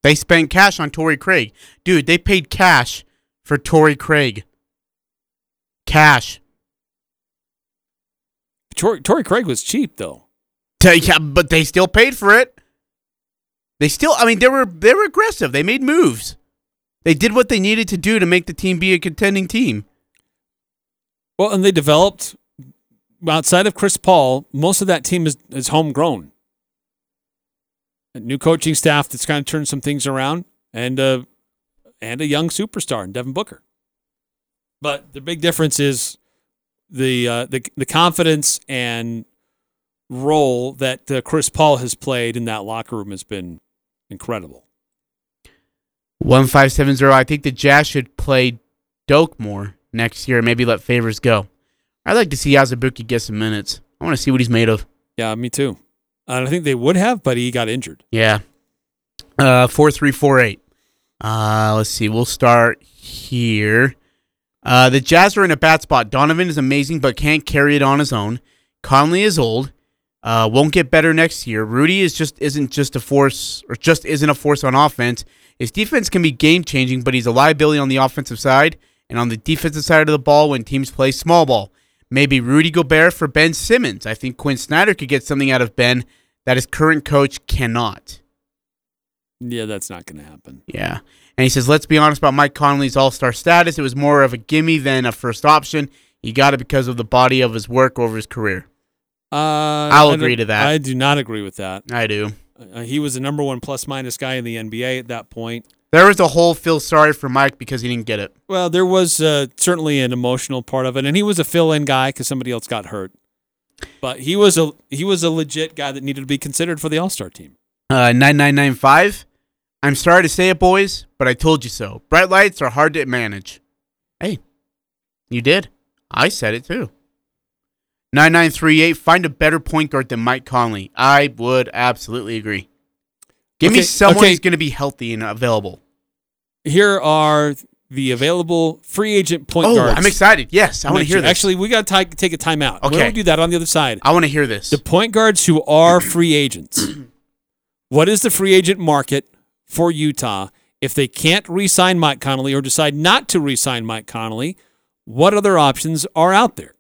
They spent cash on Torrey Craig. Dude, they paid cash for Torrey Craig. Cash. Torrey Craig was cheap though. Yeah, but they still paid for it. They still I mean they were they were aggressive. They made moves. They did what they needed to do to make the team be a contending team. Well, and they developed outside of Chris Paul, most of that team is, is homegrown. A new coaching staff that's kind of turned some things around, and uh, and a young superstar in Devin Booker. But the big difference is the uh, the the confidence and role that uh, Chris Paul has played in that locker room has been incredible. One five seven zero. I think the Jazz should play Doke more next year. Maybe let Favors go. I'd like to see Azubuike get some minutes. I want to see what he's made of. Yeah, me too. And I think they would have, but he got injured. Yeah. Uh, four three four eight. Uh, let's see. We'll start here. Uh, the Jazz are in a bad spot. Donovan is amazing, but can't carry it on his own. Conley is old. Uh, won't get better next year. Rudy is just isn't just a force, or just isn't a force on offense. His defense can be game changing, but he's a liability on the offensive side and on the defensive side of the ball when teams play small ball. Maybe Rudy Gobert for Ben Simmons. I think Quinn Snyder could get something out of Ben that his current coach cannot. Yeah, that's not going to happen. Yeah. And he says, let's be honest about Mike Conley's all star status. It was more of a gimme than a first option. He got it because of the body of his work over his career. Uh, I'll I agree to that. I do not agree with that. I do. Uh, he was the number one plus minus guy in the NBA at that point. There was a whole feel sorry for Mike because he didn't get it. Well, there was uh, certainly an emotional part of it, and he was a fill-in guy because somebody else got hurt. But he was a he was a legit guy that needed to be considered for the All Star team. Uh, 9995. I'm sorry to say it, boys, but I told you so. Bright lights are hard to manage. Hey, you did. I said it too. 9938. Find a better point guard than Mike Conley. I would absolutely agree. Give me Okay, someone okay. who's going to be healthy and available. Here are the available free agent point Oh, guards. I'm excited. Yes, I wanna hear year. this. Actually, we got to take a timeout. Okay. to do that on the other side. I want to hear this. The point guards who are free agents. what is the free agent market for Utah if they can't re-sign Mike Conley or decide not to re-sign Mike Conley? What other options are out there?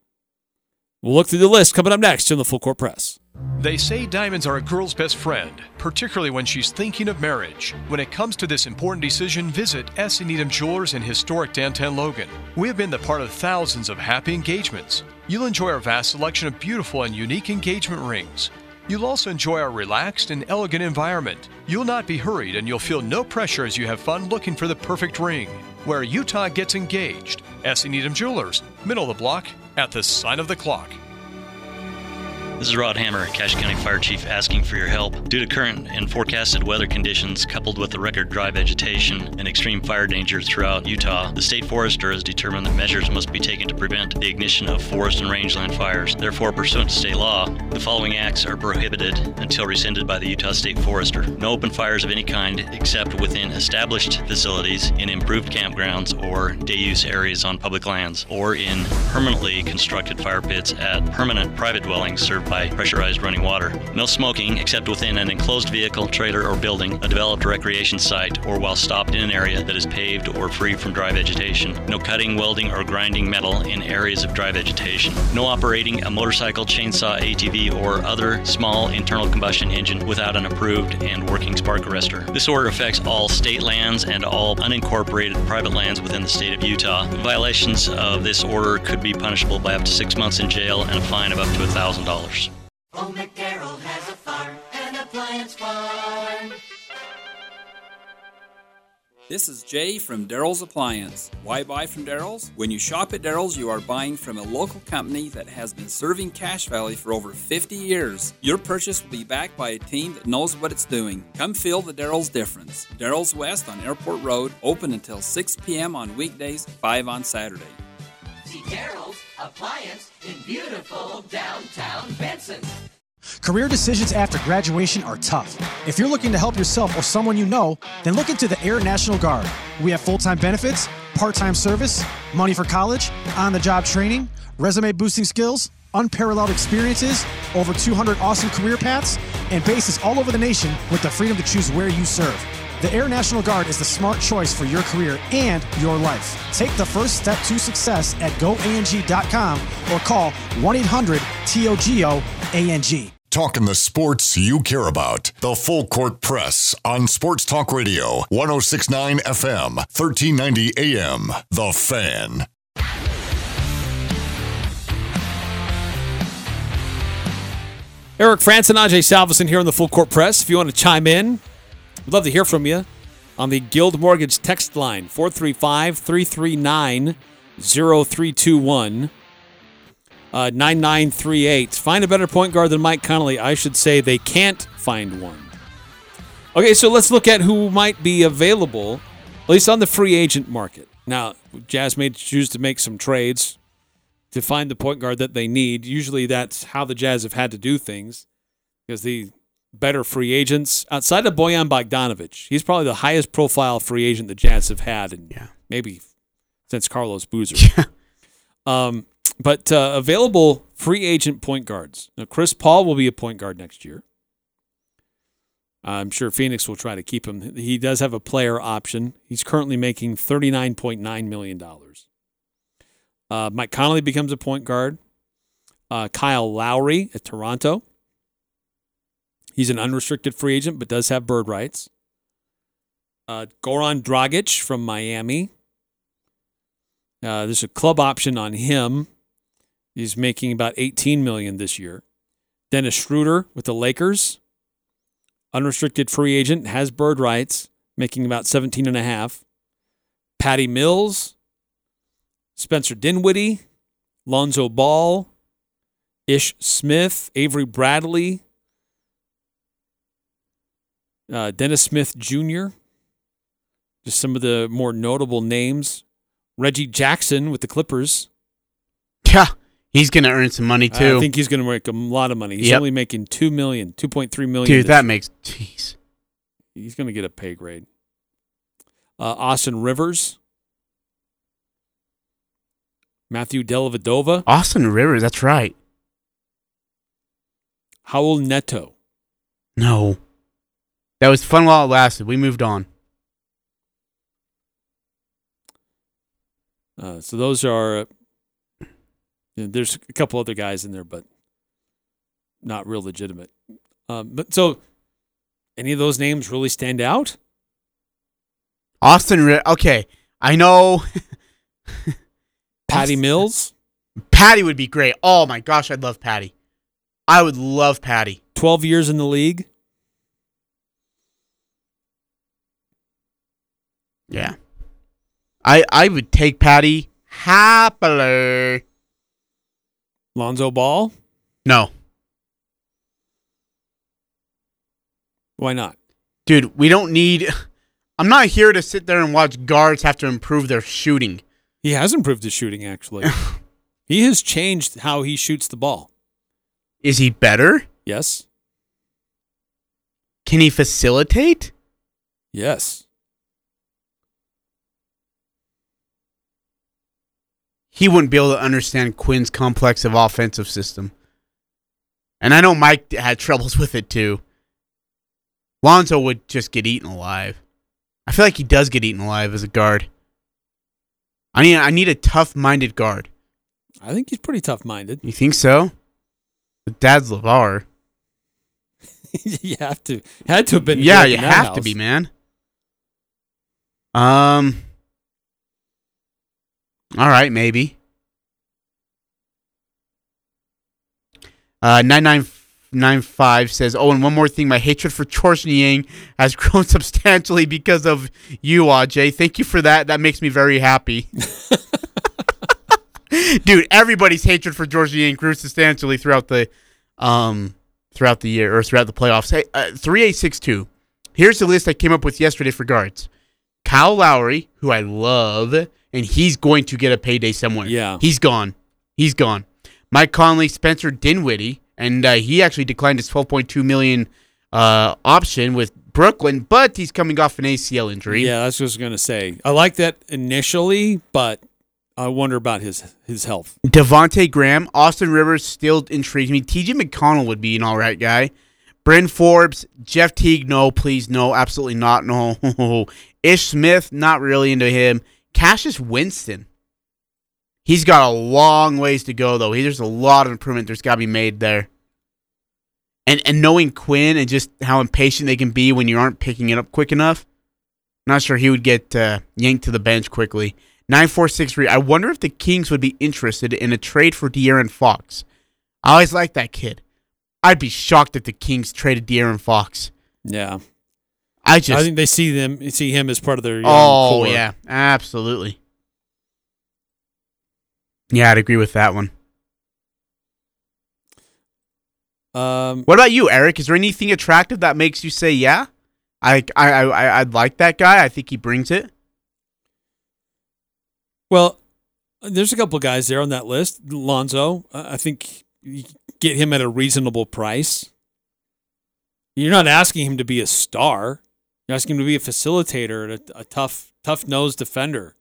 We'll look through the list coming up next on the Full Court Press. They say diamonds are a girl's best friend, particularly when she's thinking of marriage. When it comes to this important decision, visit S. Needham Jewelers in historic downtown Logan. We have been the part of thousands of happy engagements. You'll enjoy our vast selection of beautiful and unique engagement rings. You'll also enjoy our relaxed and elegant environment. You'll not be hurried and you'll feel no pressure as you have fun looking for the perfect ring. Where Utah gets engaged. S. Needham Jewelers, middle of the block, at the sign of the clock. This is Rod Hammer, Cache County Fire Chief, asking for your help. Due to current and forecasted weather conditions, coupled with the record dry vegetation and extreme fire danger throughout Utah, the state forester has determined that measures must be taken to prevent the ignition of forest and rangeland fires. Therefore, pursuant to state law, the following acts are prohibited until rescinded by the Utah State Forester. No open fires of any kind except within established facilities, in improved campgrounds or day use areas on public lands, or in permanently constructed fire pits at permanent private dwellings served by pressurized running water. No smoking except within an enclosed vehicle, trailer, or building, a developed recreation site, or while stopped in an area that is paved or free from dry vegetation. No cutting, welding, or grinding metal in areas of dry vegetation. No operating a motorcycle, chainsaw, ATV, or other small internal combustion engine without an approved and working spark arrestor. This order affects all state lands and all unincorporated private lands within the state of Utah. Violations of this order could be punishable by up to six months in jail and a fine of up to $1,000. Old McDarrell has a farm, an appliance farm. This is Jay from Daryl's Appliance. Why buy from Daryl's? When you shop at Daryl's, you are buying from a local company that has been serving Cache Valley for over 50 years. Your purchase will be backed by a team that knows what it's doing. Come feel the Daryl's difference. Daryl's West on Airport Road, open until 6 p.m. on weekdays, 5 on Saturday. See Daryl's Appliance in beautiful downtown Benson. Career decisions after graduation are tough. If you're looking to help yourself or someone you know, then look into the Air National Guard. We have full time benefits, part time service, money for college, on the job training, resume boosting skills, unparalleled experiences, over 200 awesome career paths, and bases all over the nation with the freedom to choose where you serve. The Air National Guard is the smart choice for your career and your life. Take the first step to success at goang.com or call 1 800 TOGO ANG. Talking the sports you care about. The Full Court Press on Sports Talk Radio, 1069 FM, 1390 AM. The Fan. Eric Frandsen and Ajay Salvesen here on the Full Court Press. If you want to chime in, we'd love to hear from you on the Guild Mortgage text line 435 339 0321 uh, 9938. Find a better point guard than Mike Conley. I should say they can't find one. Okay, so let's look at who might be available, at least on the free agent market. Now, Jazz may choose to make some trades to find the point guard that they need. Usually that's how the Jazz have had to do things because the better free agents outside of Bojan Bogdanovic, he's probably the highest profile free agent the Jazz have had and yeah. maybe since Carlos Boozer. um, but uh, available free agent point guards. Now, Chris Paul will be a point guard next year. I'm sure Phoenix will try to keep him. He does have a player option. He's currently making $39.9 million. Uh, Mike Conley becomes a point guard. Uh, Kyle Lowry at Toronto. He's an unrestricted free agent, but does have bird rights. Uh, Goran Dragic from Miami. Uh, there's a club option on him. He's making about 18 million this year. Dennis Schroeder with the Lakers. Unrestricted free agent, has bird rights, making about 17 and a half. Patty Mills, Spencer Dinwiddie, Lonzo Ball, Ish Smith, Avery Bradley, uh, Dennis Smith Jr., just some of the more notable names. Reggie Jackson with the Clippers. Yeah, he's going to earn some money too. I think he's going to make a lot of money. He's Yep. only making two million, two point three million. Dude, that year. makes jeez. He's going to get a pay grade. Uh, Austin Rivers, Matthew Dellavedova, Austin Rivers, that's right. Raul Neto. No. That was fun while it lasted. We moved on. Uh, so those are. Uh, there's a couple other guys in there, but not real legitimate. Um, but so, any of those names really stand out? Austin okay. I know Patty Mills, Patty would be great. Oh my gosh, I'd love Patty. I would love Patty. twelve years in the league. Yeah. I I would take Patty happily. Lonzo Ball. No. Why not? Dude, we don't need I'm not here to sit there and watch guards have to improve their shooting. He has improved his shooting. Actually, he has changed how he shoots the ball. Is he better? Yes. Can he facilitate? Yes. He wouldn't be able to understand Quinn's complex of offensive system. And I know Mike had troubles with it too. Lonzo would just get eaten alive. I feel like he does get eaten alive as a guard. I need I need a tough-minded guard. I think he's pretty tough minded. You think so? But Dad's LaVar. you have to had to have been. Yeah, you have to be, man. Um. All right, maybe. Uh, nine nine nine five says, "Oh, and one more thing, my hatred for Georges Niang has grown substantially because of you, Aj. Thank you for that. That makes me very happy." Dude, everybody's hatred for Georges Niang grew substantially throughout the, um, throughout the year or throughout the playoffs. Hey, uh, three eight six two. Here's the list I came up with yesterday for guards. Kyle Lowry, who I love, and he's going to get a payday somewhere. Yeah. He's gone. He's gone. Mike Conley, Spencer Dinwiddie, and uh, he actually declined his 12.2 million uh, option with Brooklyn, but he's coming off an ACL injury. Yeah, that's what I was gonna say. I like that initially, but I wonder about his his health. Devonte Graham, Austin Rivers still intrigues me. TJ McConnell would be an all right guy. Bryn Forbes, Jeff Teague, no, please, no, absolutely not, no. Ish Smith, not really into him. Cassius Winston. He's got a long ways to go though. There's a lot of improvement there's got to be made there. And and knowing Quinn and just how impatient they can be when you aren't picking it up quick enough, not sure he would get uh, yanked to the bench quickly. Nine four six three. I wonder if the Kings would be interested in a trade for De'Aaron Fox. I always liked that kid. I'd be shocked if the Kings traded De'Aaron Fox. Yeah, I just I think they see them see him as part of their young oh core. yeah, absolutely. Yeah, I'd agree with that one. Um, What about you, Eric? Is there anything attractive that makes you say yeah? I I I I- I'd like that guy. I think he brings it. Well, there's a couple guys there on that list. Lonzo, uh, I think you get him at a reasonable price. You're not asking him to be a star. You're asking him to be a facilitator and a, a tough, tough nosed defender.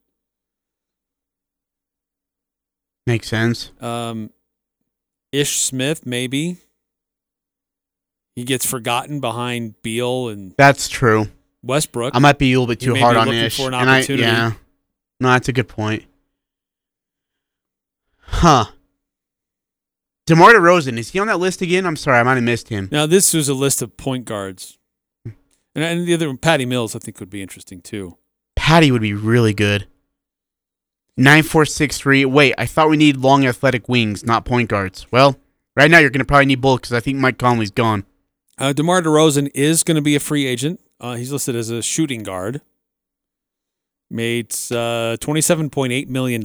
Makes sense. Um, Ish Smith, maybe. He gets forgotten behind Beal and That's true. Westbrook. I might be a little bit too hard on Ish. for an and I- yeah. No, that's a good point. Huh. DeMar DeRozan, is he on that list again? I'm sorry, I might have missed him. Now, this was a list of point guards. And, and the other one, Patty Mills, I think would be interesting too. Patty would be really good. 9463. Wait, I thought we need long athletic wings, not point guards. Well, right now you're going to probably need both because I think Mike Conley's gone. Uh, DeMar DeRozan is going to be a free agent. Uh, he's listed as a shooting guard. Made uh, $27.8 million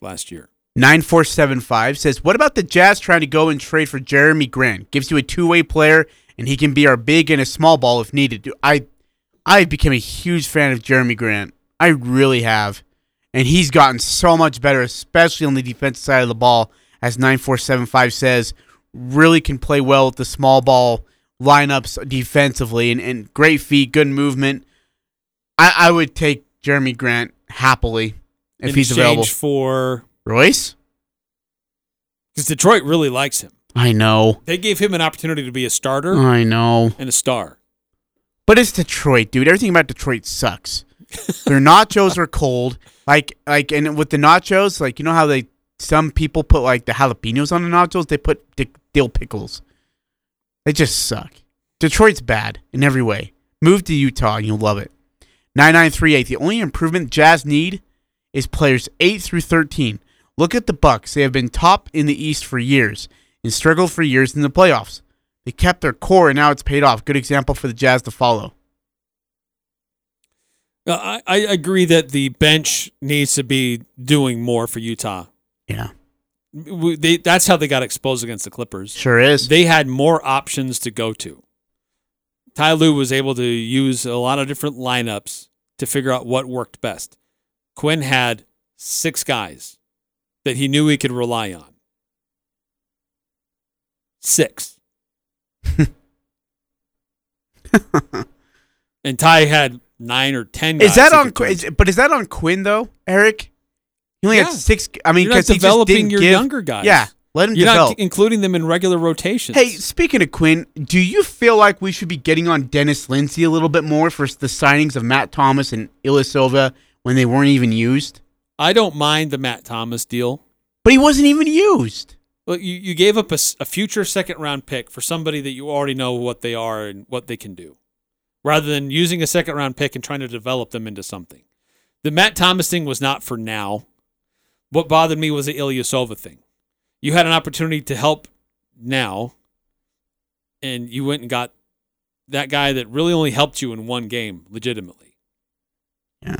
last year. 9475 says, What about the Jazz trying to go and trade for Jerami Grant? Gives you a two way player, and he can be our big and a small ball if needed. I I became a huge fan of Jerami Grant. I really have. And he's gotten so much better, especially on the defensive side of the ball, as 9475 says. Really can play well with the small ball lineups defensively and, and great feet, good movement. I, I would take Jerami Grant happily if In he's available. for Royce? because Detroit really likes him. I know. They gave him an opportunity to be a starter I know. and a star. But it's Detroit, dude. Everything about Detroit sucks. Their nachos are cold. Like like and with the nachos, like you know how they some people put like the jalapenos on the nachos, they put di- dill pickles. They just suck. Detroit's bad in every way. Move to Utah and you'll love it. 9938. The only improvement Jazz need is players 8 through 13. Look at the Bucks. They have been top in the East for years and struggled for years in the playoffs. They kept their core and now it's paid off. Good example for the Jazz to follow. I, I agree that the bench needs to be doing more for Utah. Yeah. We- They, that's how they got exposed against the Clippers. Sure is. They had more options to go to. Ty Lue was able to use a lot of different lineups to figure out what worked best. Quinn had six guys that he knew he could rely on. Six. and Ty had nine or ten. Is that on? Qu- is, but is that on Quinn though, Eric? He only Yeah. had six. I mean, because he just developing didn't your give- younger guys. Yeah, let him You're develop. not including them in regular rotations. Hey, speaking of Quinn, do you feel like we should be getting on Dennis Lindsey a little bit more for the signings of Matt Thomas and Ilyasova when they weren't even used? I don't mind the Matt Thomas deal. But he wasn't even used. Well, you, you gave up a future second round pick for somebody that you already know what they are and what they can do, rather than using a second round pick and trying to develop them into something. The Matt Thomas thing was not for now. What bothered me was the Ilyasova thing. You had an opportunity to help now, and you went and got that guy that really only helped you in one game, legitimately. Yeah.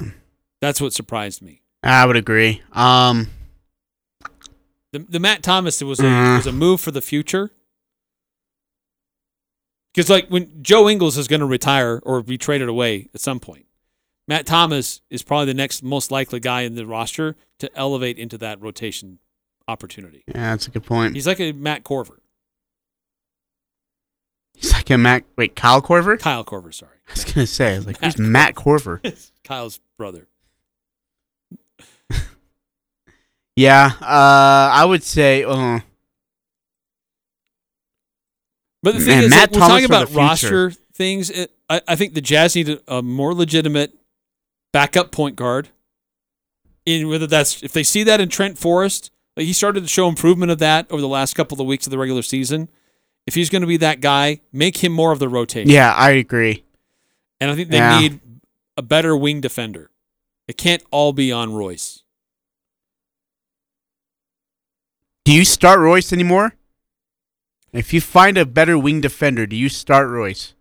That's what surprised me. I would agree. Um, The, the Matt Thomas was a Mm. was a move for the future. Because like when Joe Ingles is going to retire or be traded away at some point, Matt Thomas is probably the next most likely guy in the roster to elevate into that rotation opportunity. Yeah, that's a good point. He's like a Matt Korver. He's like a Matt. Wait, Kyle Korver? Kyle Korver, sorry. I was gonna say, I was like, Matt who's Matt Korver? Kyle's brother. Yeah, uh, I would say. Uh, But the thing Man, is, Matt like, we're talking about roster things. It, I, I think the Jazz need a, a more legitimate backup point guard. In whether that's if they see that in Trent Forrest, like he started to show improvement of that over the last couple of weeks of the regular season. If he's going to be that guy, make him more of the rotation. yeah, I agree. and I think they Yeah. need a better wing defender. It can't all be on Royce. Do you start Royce anymore? If you find a better wing defender, do you start Royce?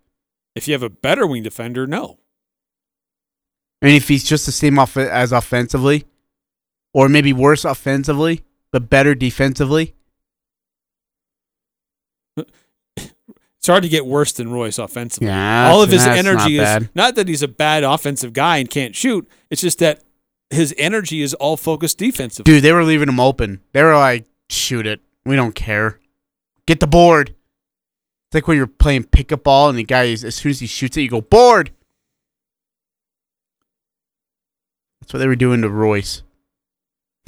If you have a better wing defender, no. I mean, if he's just the same off- as offensively, or maybe worse offensively, but better defensively. It's hard to get worse than Royce offensively. Yeah, all of his energy not is bad. not that he's a bad offensive guy and can't shoot. It's just that his energy is all focused defensively. Dude, they were leaving him open. They were like, shoot it. We don't care. Get the board. It's like when you're playing pickup ball and the guy, is, as soon as he shoots it, you go, board. That's what they were doing to Royce.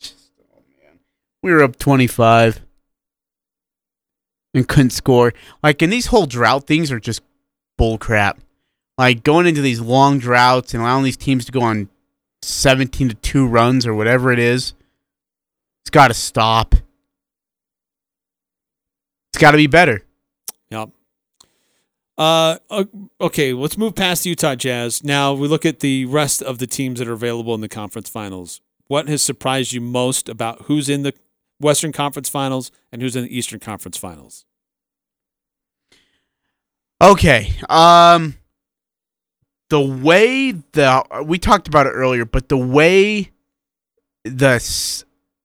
Just, oh, man. We were up 25 and couldn't score. Like, and these whole drought things are just bull crap. Like, going into these long droughts and allowing these teams to go on 17 to 2 runs or whatever it is, it's got to stop. It's got to be better. Yep. Uh, okay, let's move past the Utah Jazz. Now we look at the rest of the teams that are available in the conference finals. What has surprised you most about who's in the Western Conference Finals and who's in the Eastern Conference Finals? Okay. Um the way the we talked about it earlier, but the way the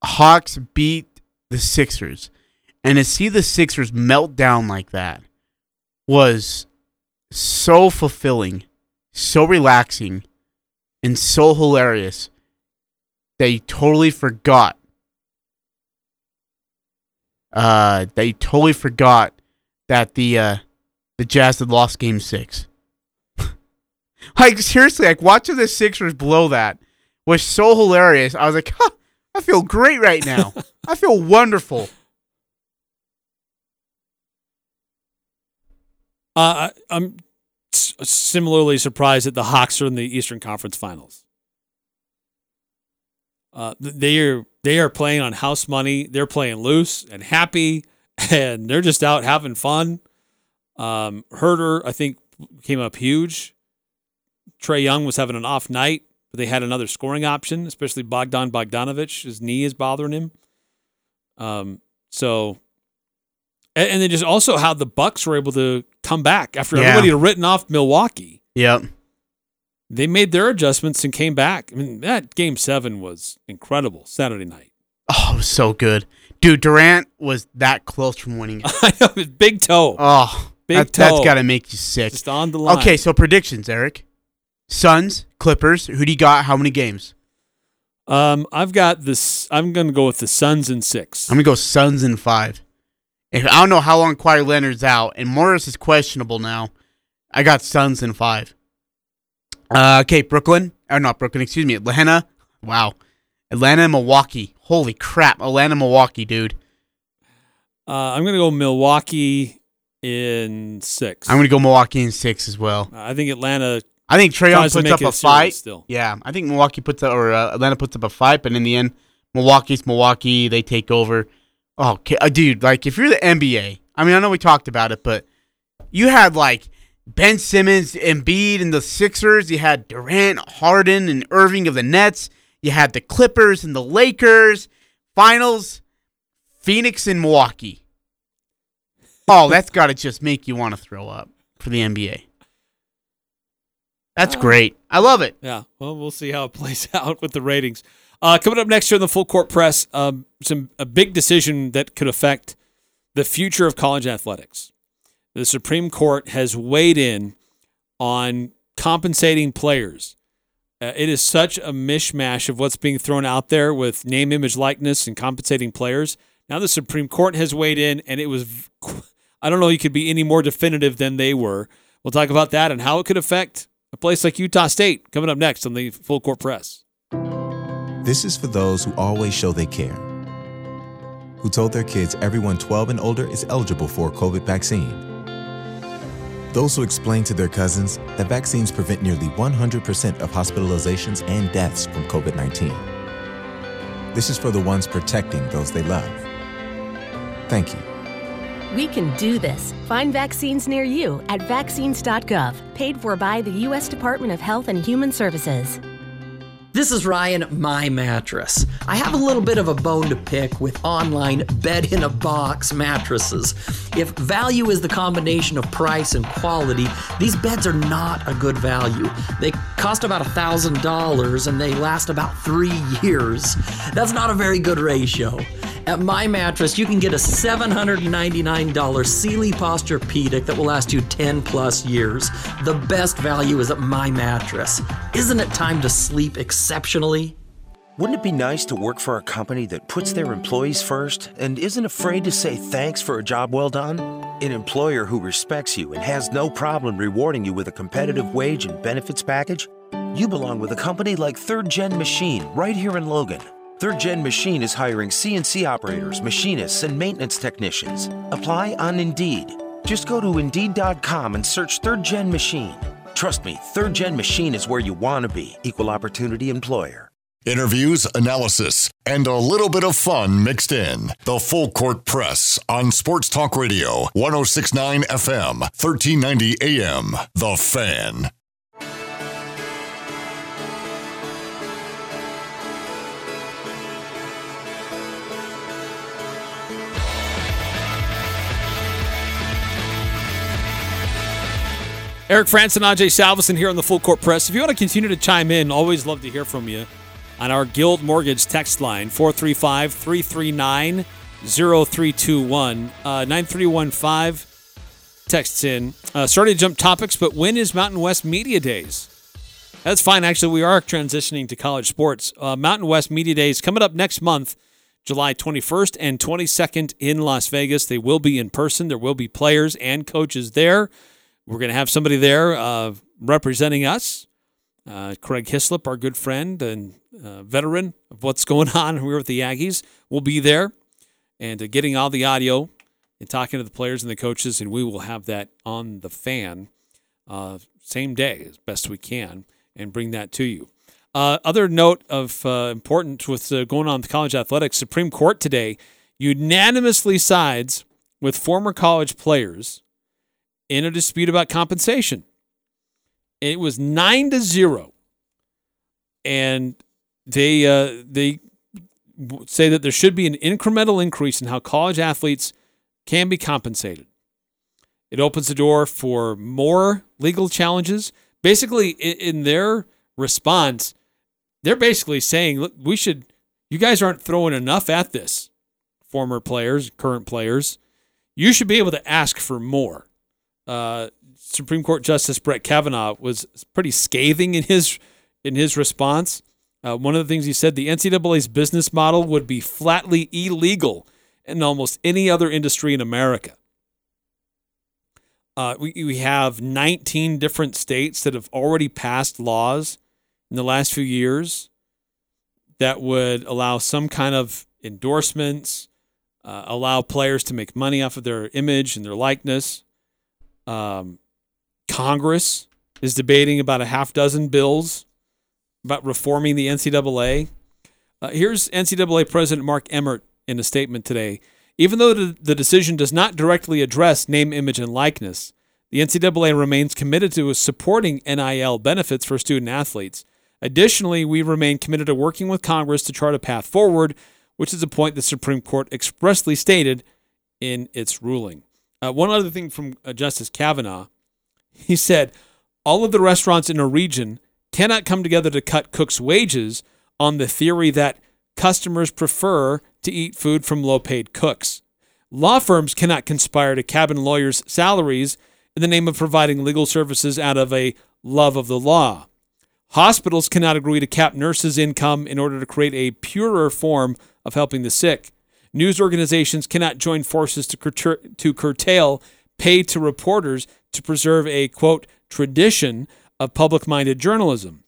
Hawks beat the Sixers and to see the Sixers melt down like that was so fulfilling, so relaxing, and so hilarious. They totally forgot. Uh, they totally forgot that the uh, the Jazz had lost Game Six. like seriously, like watching the Sixers blow that was so hilarious. I was like, huh, I feel great right now. I feel wonderful. Uh, I, I'm s- similarly surprised that the Hawks are in the Eastern Conference Finals. Uh, they are they are playing on house money. They're playing loose and happy, and they're just out having fun. Um, Huerter, I think, came up huge. Trae Young was having an off night, but they had another scoring option, especially Bogdan Bogdanovic. His knee is bothering him. Um, so, and, and then just also how the Bucks were able to come back after Yeah. everybody had written off Milwaukee. Yep. They made their adjustments and came back. I mean, that game seven was incredible Saturday night. Oh, it was so good, dude. Durant was that close from winning it. I know, his big toe. Oh, Big toe. That's got to make you sick. Just on the line. Okay, so predictions, Eric. Suns, Clippers. Who do you got? How many games? Um, I've got this. I'm going to go with the Suns in six. I'm gonna go Suns in five. If I don't know how long Kawhi Leonard's out, and Morris is questionable now, I got Suns in five. Uh, okay, Brooklyn or not Brooklyn? Excuse me, Atlanta. Wow, Atlanta, Milwaukee. Holy crap, Atlanta, Milwaukee, dude. Uh, I'm going to go Milwaukee in six. I'm gonna go Milwaukee in six as well. I think Atlanta. I think Trae Young puts up a fight. Still, Yeah, I think Milwaukee puts up, or uh, Atlanta puts up a fight, but in the end, Milwaukee's Milwaukee. They take over. Oh, okay, uh, dude, like if you're the NBA, I mean, I know we talked about it, but you had like Ben Simmons, and Embiid, and the Sixers. You had Durant, Harden, and Irving of the Nets. You had the Clippers and the Lakers. Finals, Phoenix and Milwaukee. Oh, that's got to just make you want to throw up for the NBA. That's Uh, great. I love it. Yeah. Well, we'll see how it plays out with the ratings. Uh, coming up next year in the full court press, um, some a big decision that could affect the future of college athletics. The Supreme Court has weighed in on compensating players Uh, it is such a mishmash of what's being thrown out there with name, image, likeness, and compensating players. Now the Supreme Court has weighed in, and it was, I don't know, you could be any more definitive than they were. We'll talk about that and how it could affect a place like Utah State coming up next on the Full Court Press. This is for those who always show they care, who told their kids everyone 12 and older is eligible for a COVID vaccine. Those who explain to their cousins that vaccines prevent nearly 100% of hospitalizations and deaths from COVID 19. This is for the ones protecting those they love. Thank you. We can do this. Find vaccines near you at vaccines.gov, paid for by the U.S. Department of Health and Human Services. This is Ryan, my mattress. I have a little bit of a bone to pick with online bed in a box mattresses. If value is the combination of price and quality, these beds are not a good value. They cost about $1,000 and they last about three years. That's not a very good ratio. At My Mattress, you can get a $799 Sealy Posturepedic that will last you 10 plus years. The best value is at My Mattress. Isn't it time to sleep exceptionally? Wouldn't it be nice to work for a company that puts their employees first and isn't afraid to say thanks for a job well done? An employer who respects you and has no problem rewarding you with a competitive wage and benefits package? You belong with a company like Third Gen Machine right here in Logan. Third Gen Machine is hiring CNC operators, machinists, and maintenance technicians. Apply on Indeed. Just go to Indeed.com and search Third Gen Machine. Trust me, Third Gen Machine is where you want to be. Equal Opportunity Employer. Interviews, analysis, and a little bit of fun mixed in. The Full Court Press on Sports Talk Radio, 1069 FM, 1390 AM. The Fan. Eric Frandsen and Ajay Salvesen here on the Full Court Press. If you want to continue to chime in, always love to hear from you on our Guild Mortgage text line, 435 339 0321. Uh, 9315 texts in. Uh, starting to jump topics, but when is Mountain West Media Days? That's fine. Actually, we are transitioning to college sports. Uh, Mountain West Media Days coming up next month, July 21st and 22nd in Las Vegas. They will be in person. There will be players and coaches there. We're going to have somebody there uh, representing us. Uh, Craig Hislop, our good friend and uh, veteran of what's going on here with the Aggies, will be there and uh, getting all the audio and talking to the players and the coaches. And we will have that on the fan uh, same day as best we can and bring that to you. Uh, other note of importance with going on with college athletics, Supreme Court today unanimously sides with former college players in a dispute about compensation. It was nine to zero, and they uh, they say that there should be an incremental increase in how college athletes can be compensated. It opens the door for more legal challenges. Basically, in their response, they're basically saying, "Look, we should. You guys aren't throwing enough at this. Former players, current players, you should be able to ask for more." Uh, Supreme Court Justice Brett Kavanaugh was pretty scathing in his in his response. Uh, one of the things he said, the NCAA's business model would be flatly illegal in almost any other industry in America. Uh, we, we have 19 different states that have already passed laws in the last few years that would allow some kind of endorsements, uh, allow players to make money off of their image and their likeness. Um, Congress is debating about a half dozen bills about reforming the NCAA. Uh, here's NCAA President Mark Emmert in a statement today. Even though the, the decision does not directly address name, image, and likeness, the NCAA remains committed to supporting NIL benefits for student athletes. Additionally, we remain committed to working with Congress to chart a path forward, which is a point the Supreme Court expressly stated in its ruling. Uh, one other thing from uh, Justice Kavanaugh, he said all of the restaurants in a region cannot come together to cut cooks' wages on the theory that customers prefer to eat food from low paid cooks. Law firms cannot conspire to cabin lawyers' salaries in the name of providing legal services out of a love of the law. Hospitals cannot agree to cap nurses' income in order to create a purer form of helping the sick. News organizations cannot join forces to, to curtail pay to reporters to preserve a quote tradition of public minded journalism.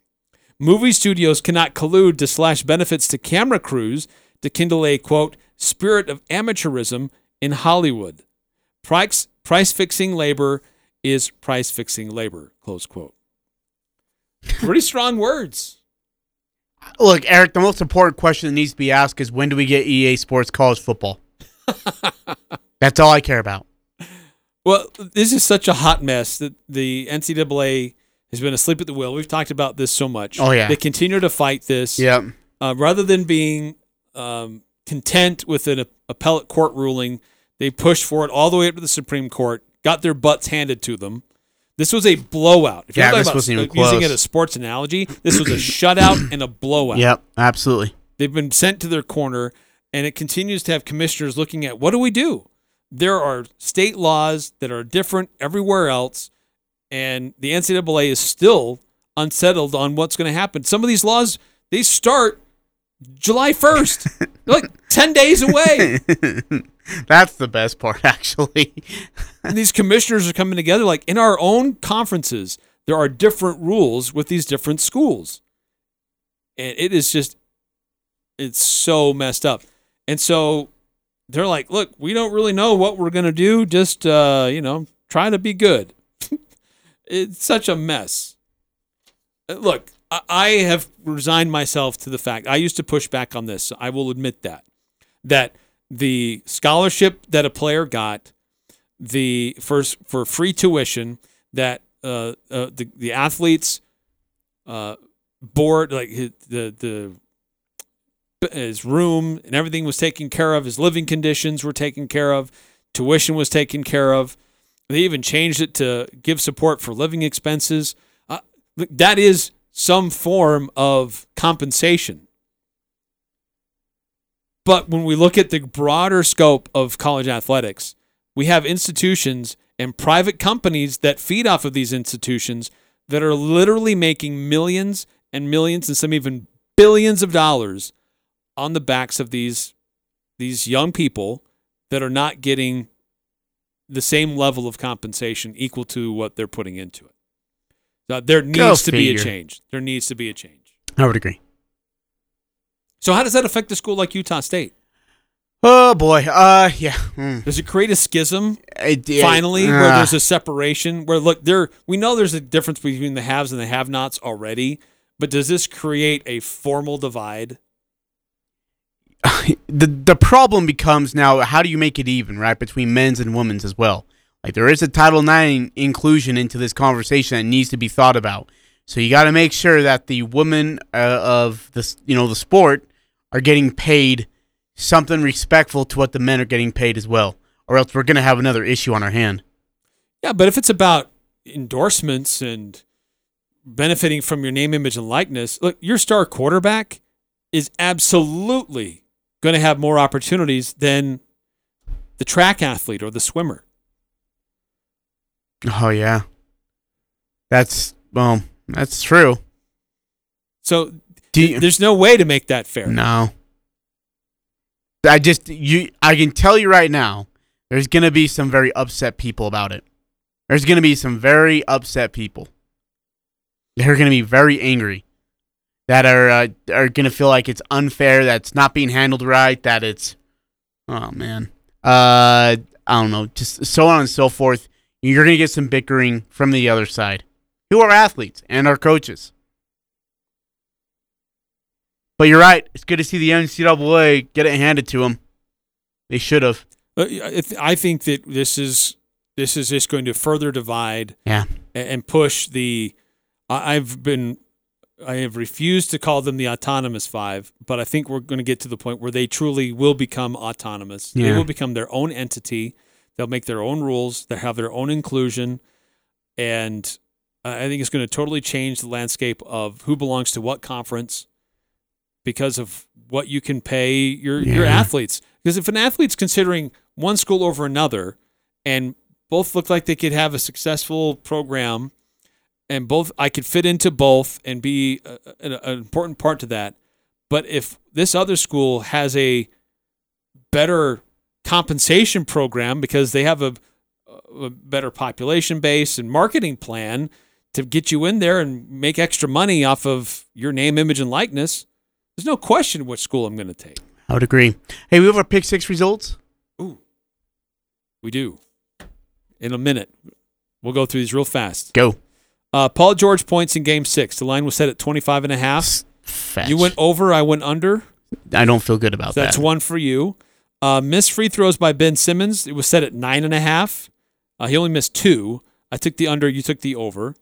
Movie studios cannot collude to slash benefits to camera crews to kindle a quote spirit of amateurism in Hollywood. Price, price fixing labor is price fixing labor, close quote. Pretty strong words. Look, Eric, the most important question that needs to be asked is when do we get EA Sports College Football? That's all I care about. Well, this is such a hot mess that the NCAA has been asleep at the wheel. We've talked about this so much. Oh, yeah. They continue to fight this. Yep. Uh, rather than being um, content with an appellate court ruling, they pushed for it all the way up to the Supreme Court, got their butts handed to them. This was a blowout. If Yeah, you're this talking wasn't about even uh, using close. it as a sports analogy, this was a shutout and a blowout. Yep, absolutely. They've been sent to their corner, and it continues to have commissioners looking at what do we do? There are state laws that are different everywhere else, and the NCAA is still unsettled on what's going to happen. Some of these laws they start July first, like ten days away. That's the best part, actually. and these commissioners are coming together like in our own conferences there are different rules with these different schools and it is just it's so messed up and so they're like look we don't really know what we're going to do just uh you know try to be good it's such a mess Uh, look I- have resigned myself to the fact i used to push back on this i will admit that that the scholarship that a player got the first for free tuition that uh, uh the the athletes uh board like the the his room and everything was taken care of his living conditions were taken care of tuition was taken care of. They even changed it to give support for living expenses. Uh, that is some form of compensation but when we look at the broader scope of college athletics, we have institutions and private companies that feed off of these institutions that are literally making millions and millions and some even billions of dollars on the backs of these these young people that are not getting the same level of compensation equal to what they're putting into it. So there Go needs to be a change. There needs to be a change. I would agree. So how does that affect a school like Utah State? Oh boy. Uh yeah. Mm. Does it create a schism It- it- finally where uh, there's a separation where look there we know there's a difference between the haves and the have-nots already, but does this create a formal divide? the the problem becomes now how do you make it even right between men's and women's as well like there is a title ix inclusion into this conversation that needs to be thought about so you got to make sure that the women uh, of this you know the sport are getting paid something respectful to what the men are getting paid as well or else we're going to have another issue on our hand Yeah, but if it's about endorsements and benefiting from your name, image, and likeness, look, your star quarterback is absolutely going to have more opportunities than the track athlete or the swimmer. Oh yeah that's well that's true So Do you- there's no way to make that fair. No. I just you I can tell you right now, there's gonna be some very upset people about it. There's gonna be some very upset people. They're gonna be very angry. That are uh, are gonna feel like it's unfair, That's not being handled right, that it's oh man. Uh I don't know, just so on and so forth. You're gonna get some bickering from the other side. Who are athletes and our coaches. But you're right. It's good to see the NCAA get it handed to them. They should have. I think that this is this is just going to further divide Yeah. and push the. I- I've been, I have refused to call them the autonomous five, but I think we're going to get to the point where they truly will become autonomous. Yeah. They will become their own entity. They'll make their own rules. They'll have their own inclusion, and I think it's going to totally change the landscape of who belongs to what conference because of what you can pay your your athletes. Because if an athlete's considering one school over another, and both look like they could have a successful program, and both I could fit into both and be a, an, an important part to that. But if this other school has a better compensation program because they have a, a better population base and marketing plan to get you in there and make extra money off of your name, image, and likeness, there's no question which school I'm going to take. I would agree. Hey, we have our pick six results. Ooh, we do. In a minute. We'll go through these real fast. Go. Uh, Paul George points in game six. The line was set at 25 and a half. Fetch. You went over, I went under. I don't feel good about So that's that. one for you. Uh, missed free throws by Ben Simmons. It was set at nine and a half. Uh, he only missed two. I took the under. You took the over.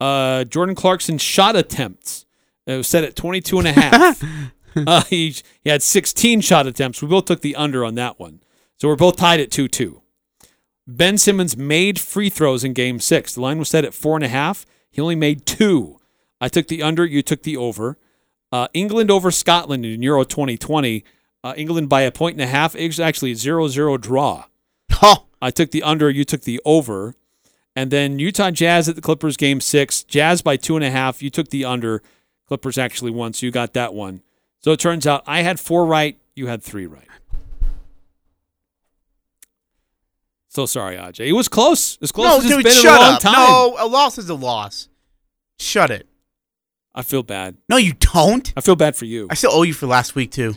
Uh, Jordan Clarkson shot attempts. It was set at 22 and a half. uh, he, he had 16 shot attempts. We both took the under on that one. So we're both tied at 2 2. Ben Simmons made free throws in game six. The line was set at four and a half. He only made two. I took the under. You took the over. Uh, England over Scotland in Euro 2020. Uh, England by a point and a half. It was actually a 0 0 draw. I took the under. You took the over. And then Utah Jazz at the Clippers game six. Jazz by two and a half. You took the under. Clippers actually won, so you got that one. So it turns out I had four right. You had three right. So sorry, Aj. It was close. As close no, as it's dude, been shut in a long up. time. No, a loss is a loss. Shut it. I feel bad. No, you don't. I feel bad for you. I still owe you for last week too.